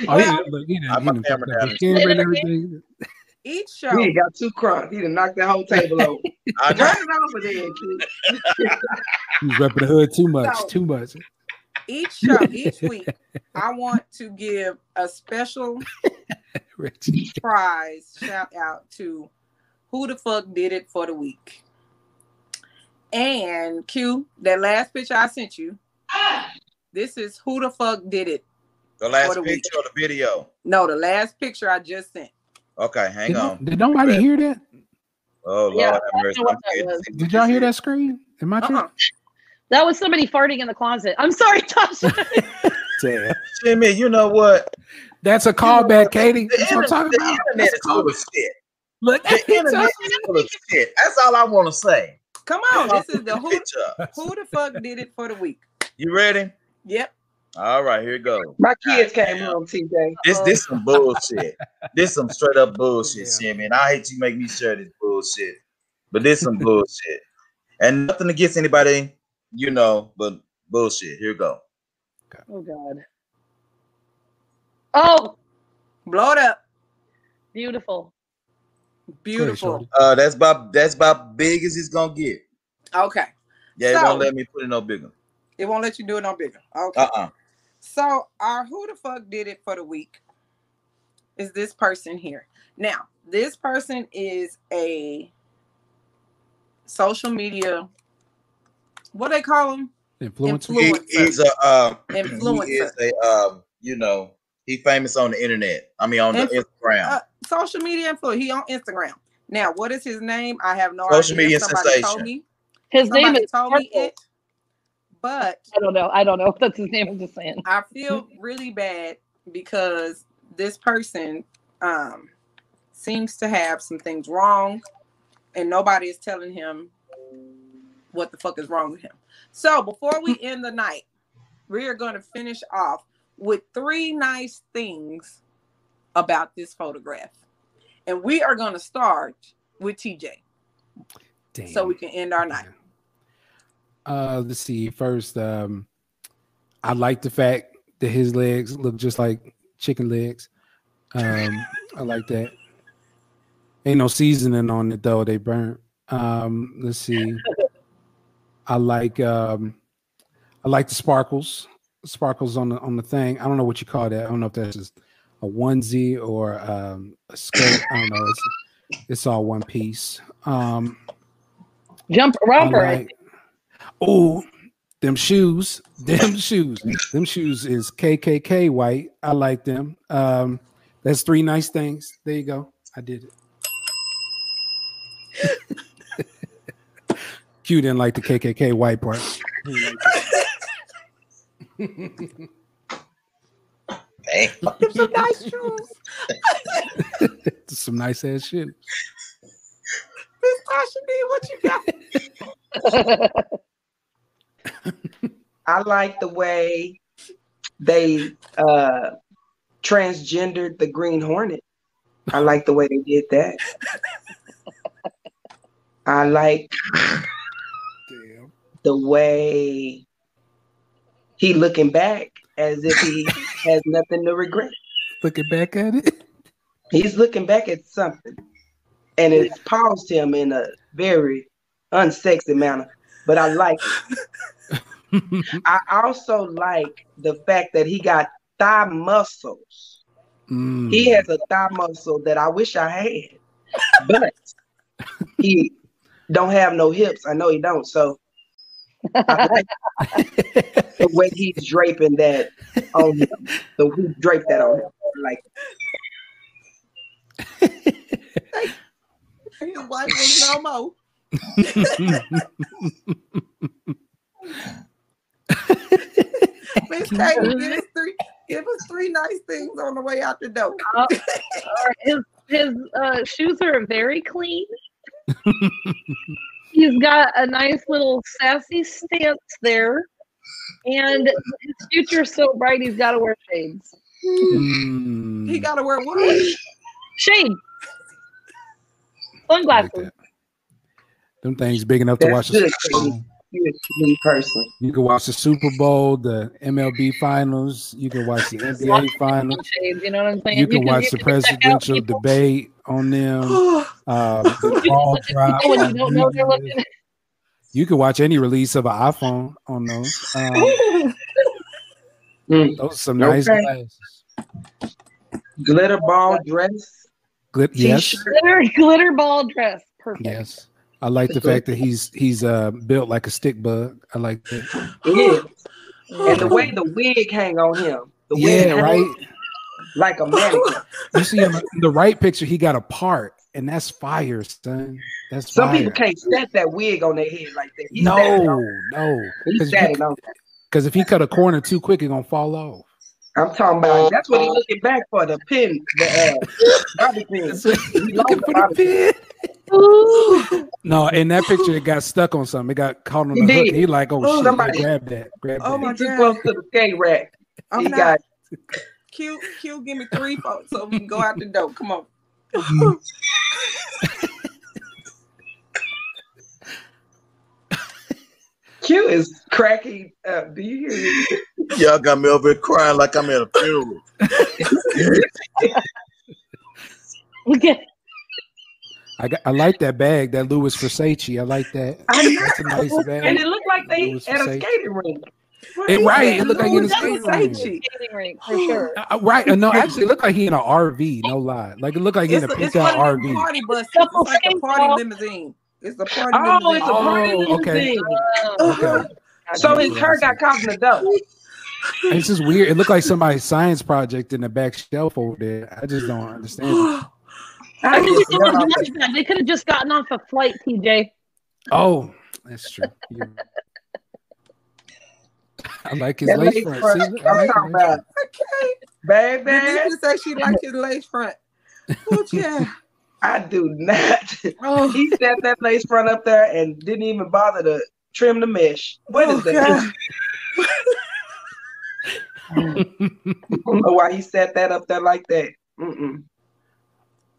Oh, he, look, he done, I he put done camera down. camera and everything. Each show, He got two crunk. He done knocked that whole table over. I know. Turn it over there, kid. He's repping the hood too much. No. Too much. each show, each week, I want to give a special prize shout out to who the fuck did it for the week. And Q, that last picture I sent you, this is who the fuck did it. The last For the week. picture of the video. No, the last picture I just sent. Okay, hang Did, no- on. did nobody hear that? Oh Lord, Yeah, have mercy. know what I'm that was. Did y'all hear that scream? Am I true? Uh-uh. That was somebody farting in the closet. I'm sorry, Tasha. Damn. Jimmy, you know what? That's a callback, Katie. The, That's what I'm talking the about. internet That's is full of shit. Look, The internet is full of shit. That's all I want to say. Come on, this is the who, Picture. who the fuck did it for the week. You ready? Yep. All right, here it goes. My kids came home, TJ. This this some bullshit. this some straight up bullshit, Yeah. Jimmy. And I hate you make me share this bullshit. But this some bullshit. And nothing against anybody, you know, but bullshit. Here we go. oh God. Oh, Blow it up. beautiful. Beautiful. Uh that's about that's about big as it's gonna get. Okay. Yeah, it So- won't let me put it no bigger. It won't let you do it no bigger. Okay. Uh-uh. So our who the fuck did it for the week is this person here. Now, this person is a social media, what they call him? Influencer. He, Influencer. he's a um he is a um, you know, he famous on the internet. I mean on the Instagram. Uh, social media influencer. He on Instagram. Now, what is his name? I have no Social idea. media Somebody sensation. told me. His name is told me it. But I don't know. I don't know if that's his name. I'm just saying. I feel really bad because this person um seems to have some things wrong and nobody is telling him what the fuck is wrong with him. So before we end the night, we are going to finish off with three nice things about this photograph. And we are going to start with TJ Damn. so we can end our night. Uh, let's see. First, um, I like the fact that his legs look just like chicken legs. Um, I like that. Ain't no seasoning on it though; they burnt. Um, let's see. I like um, I like the sparkles, sparkles on the on the thing. I don't know what you call that. I don't know if that's just a onesie or um, a skirt. I don't know. It's it's all one piece. Um, Jump romper. I like- Oh, them shoes, them shoes, them shoes is KKK white. I like them. Um, that's three nice things. There you go. I did it. Q didn't like the KKK white part. He didn't like that. Damn. Some nice shoes. Some nice ass shit. Miss Tasha D, what you got? I like the way they uh transgendered the Green Hornet. I like the way they did that. I like Damn. the way he looking back as if he has nothing to regret. Looking back at it. He's looking back at something, and it's paused him in a very unsexy manner. But I like it. I also like the fact that he got thigh muscles. Mm. He has a thigh muscle that I wish I had, but he don't have no hips. I know he don't. So I like the way he's draping that on him. The who draped that on him. I Like His wife was no more. Miss Katie, give us three, give us three nice things on the way out the door. Uh, his his uh, shoes are very clean. He's got a nice little sassy stance there, and his future's so bright. He's got to wear shades. Mm. He gotta wear what? Shade, I like sunglasses. that. Them things big enough to watch. The good, Super Bowl. Katie. You're a sweet person. You can watch the Super Bowl, the MLB finals. You can watch the NBA finals. You know what I'm saying? You can watch the you can check out presidential people- debate on them. Uh, the you can ball drop people when on you don't know they're looking. You can watch any release of an iPhone on those. Um, Mm. those are some nice Okay. glasses. Glitter ball dress. Glit- yes, Glitter, glitter ball dress. Perfect. yes. I like the fact that he's he's uh built like a stick bug. I like that. Yeah. And the way the wig hang on him. The Yeah, right. Like a mannequin. You see him in the right picture, he got a part, and that's fire, son. That's Some fire. people can't set that wig on their head like that. He no, sat it on- no, He because sat it on. if he cut a corner too quick, it's gonna fall off. I'm talking about that's what he looking back for the pin, the uh, bobby pin. Looking for the pin. Pin. No, in that picture, it got stuck on something. It got caught on He the hook. did. He like, oh, Oh, shit, somebody- grab that, grab Oh that. my He too God. close to the skate rack. I'm he not got Q. Q, give me three votes so we can go out the door. Come on. Q is cracking up. Do you hear me? Y'all got me over here crying like I'm at a funeral. Okay. I got, I like that bag, that Louis Versace. I like that. I know. That's a nice bag. And it looked like they Louis at a skating rink. It, right, it looked like in a skating Versace. ring. Skating rink for sure. Uh, uh, right, uh, no, actually, it looked like he in an RV. No lie, like it looked like he in a a, it's picked out one of RV. party bus, It's like a party limousine. It's a party Oh, it's a limousine. party Oh, okay. Oh, Okay, So his hair got caught in the dough. it's just weird. It looked like somebody's science project in the back shelf over there. I just don't understand. it. I I think just someone got off watched. They could have just gotten off a flight, TJ. Oh, that's true. You're. I like his That lace lace front. front, See, I I'm like talking lace about. Okay. Baby, Did you say she liked his lace front? Oh, yeah. I do not. Oh, he set that lace front up there and didn't even bother to trim the mesh. What is oh, that? I don't know why he set that up there like that. Mm-mm.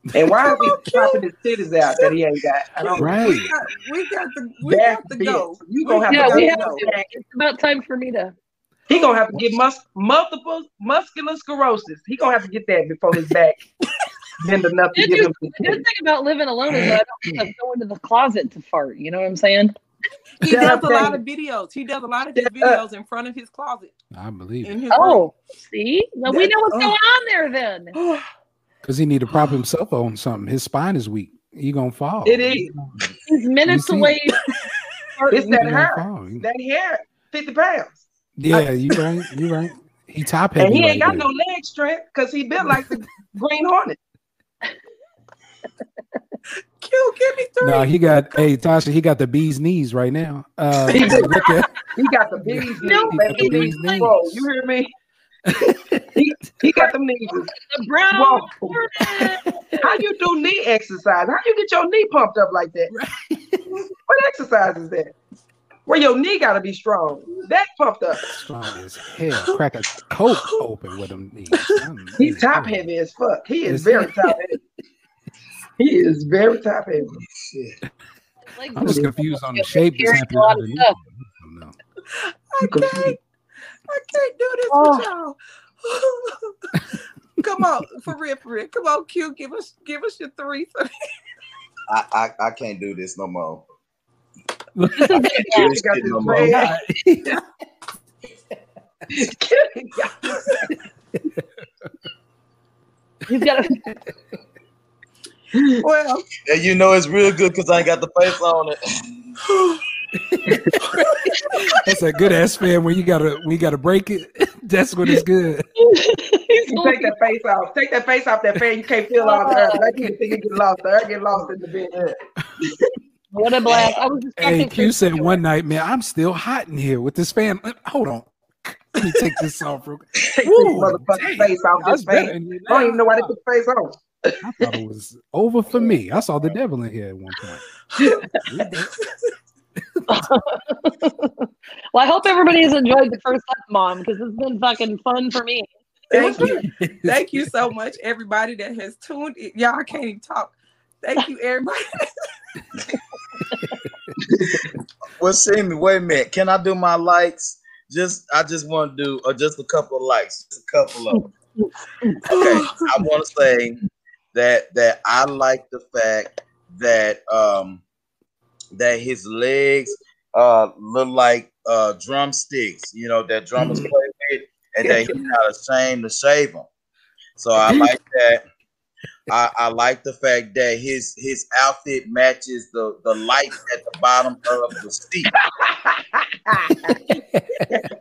And why is he popping his titties out that he ain't got? I don't Right. We got, we got to, we That's got to go. big. You gonna have Yeah, to we go. have go. to. It's about time for me to. He gonna have to get mus- multiple muscular sclerosis. He gonna have to get that before his back bend enough to The get him. the good thing about living alone is that I don't have to go into the closet to fart. You know what I'm saying? He does a lot of videos. He does a lot of his videos in front of his closet. I believe it In his Oh, see, well, we know what's oh. going on there then. room. because he need to prop himself on something. His spine is weak. He gonna fall. It is. He's minutes away. It's that hair. fall. That hair, fifty pounds, Yeah, you right. You right. He top heavy. and he right ain't got there. no leg strength because he built like the Green Hornet. Q, give me three. No, he got. Hey, Tasha, he got the bee's knees right now. Uh, He do. He got the bees. No, he got the bee's knees. Whoa, you hear me? He, he got them knees. The brown. Whoa. hornet. How you do knee exercise? How you get your knee pumped up like that? what exercise is that? Where your knee gotta be strong. That pumped up. Strong as hell. Crack a coke open with him knees. I'm- He's top heavy as fuck. He is Is very he? top heavy. He is very top heavy. Like, I'm just confused on the shape that's happening of underneath. stuff. I don't know. I can't. I can't do this Oh. with y'all. Come on, for real, for real. Come on, Q, give us give us your three. I, I, I can't do this no more. This is I can't do this got shit this no more. red- He's got a, well, And you know it's real good because I ain't got the face on it. That's a good ass fan when you gotta when you gotta break it. That's when it's good. he's You take that face off. Take that face off that fan. You can't feel all the air. That you think you get lost. The air get lost in the bed. What a blast! I was just Hey, Q to- said one night, man, I'm still hot in here with this fan. Hold on. Let me take this off real quick. Take this motherfucking dang. face off I this was fan. I don't even know why they put the face on. I thought it was over for me. I saw the devil in here at one point. well, I hope everybody has enjoyed the first time, Mom, because it's been fucking fun for me. thank you. Thank you so much, everybody that has tuned in. Y'all I can't even talk. Thank you, everybody. Well, see me. Wait a minute. Can I do my likes? Just I just want to do uh, just a couple of likes, just a couple of. them. Okay, I want to say that that I like the fact that um that his legs uh look like uh drumsticks, you know, that drummers play with, and that he's not ashamed to shave them. So I like that. I, I like the fact that his his outfit matches the the light at the bottom of the seat.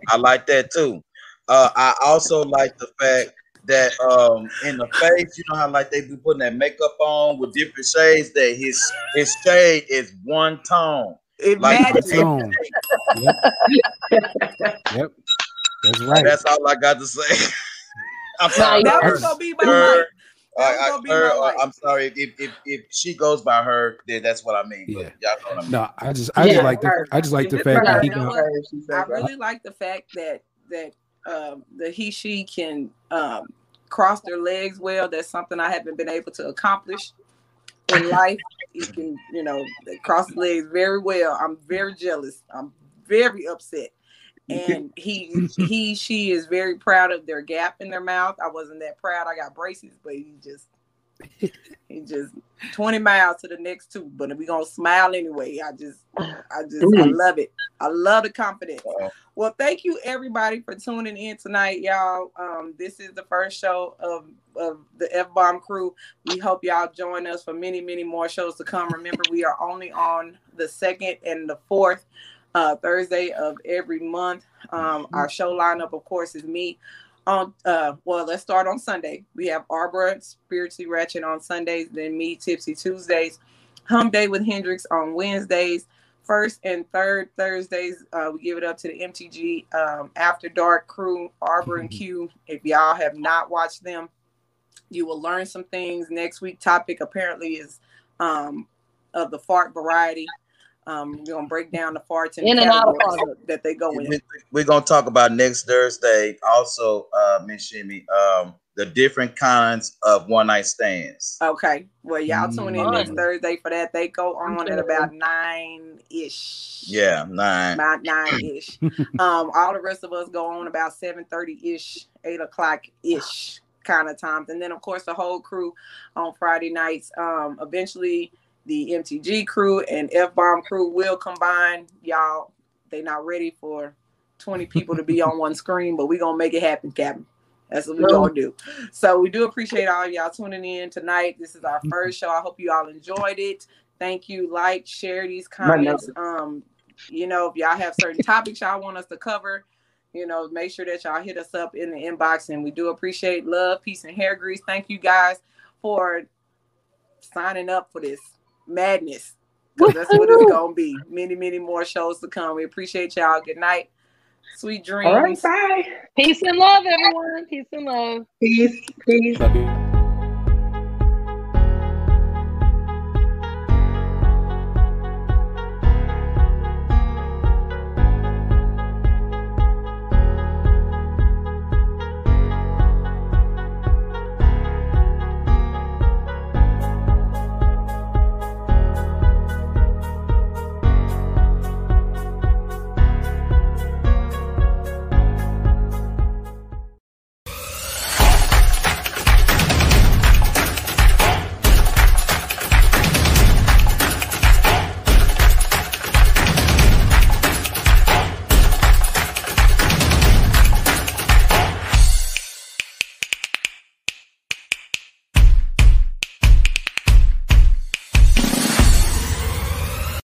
I like that too. Uh, I also like the fact that um in the face, you know how like they be putting that makeup on with different shades. That his his shade is one tone. It Like matches. Zone. Yep. yep. That's right. That's all I got to say. I'm sorry. That was gonna be my her. I, That was I, gonna be her, my uh, life. I'm sorry if, if if she goes by her, then that's what I mean. Yeah. y'all know what I mean. No, I just I Yeah, just like the. I just like the fact that he You know can what? She said I really like the fact that that um, the he she can um, cross their legs well. That's something I haven't been able to accomplish in life. You can, you know, they cross legs very well. I'm very jealous. I'm very upset. And he he she is very proud of their gap in their mouth. I wasn't that proud. I got braces, but he just he just 20 miles to the next two. But we gonna smile anyway. I just I just I love it. I love the confidence. Well, thank you everybody for tuning in tonight, y'all. Um, this is the first show of, of the F Bomb crew. We hope y'all join us for many, many more shows to come. Remember, we are only on the second and the fourth uh, Thursday of every month. Um, our show lineup, of course, is me on. Uh, well, let's start on Sunday. We have Arbor Spiritually Ratchet on Sundays, then me Tipsy Tuesdays, Hum Day with Hendrix on Wednesdays first and third Thursdays, uh, we give it up to the MTG um, After Dark crew, Arbor and Q. If y'all have not watched them, you will learn some things. Next week topic apparently is um, of the fart variety. Um, we're gonna break down the farts and, In and out of that they go in. We- We're gonna talk about next Thursday. Also, uh, Miss Shimmy, um, the different kinds of one night stands. Okay, well y'all tune in next Mm. Thursday for that. They go on at about nine ish. Yeah, nine. about nine ish. um, all the rest of us go on about seven thirty ish, eight o'clock ish kind of times, and then of course the whole crew on Friday nights. Um, eventually the MTG crew and F Bomb crew will combine. Y'all, they not ready for twenty people to be on one screen, but we gonna make it happen, Captain. That's what we gonna do. So we do appreciate all y'all tuning in tonight. This is our first show. I hope you all enjoyed it. Thank you. Like, share these comments. Um, you know, if y'all have certain topics y'all want us to cover, you know, make sure that y'all hit us up in the inbox. And we do appreciate love, peace, and hair grease. Thank you guys for signing up for this madness. 'Cause that's what it's gonna be. Many, many more shows to come. We appreciate y'all. Good night. Sweet dreams. All right, bye. Peace and love, everyone. Peace and love. Peace, peace. Love you.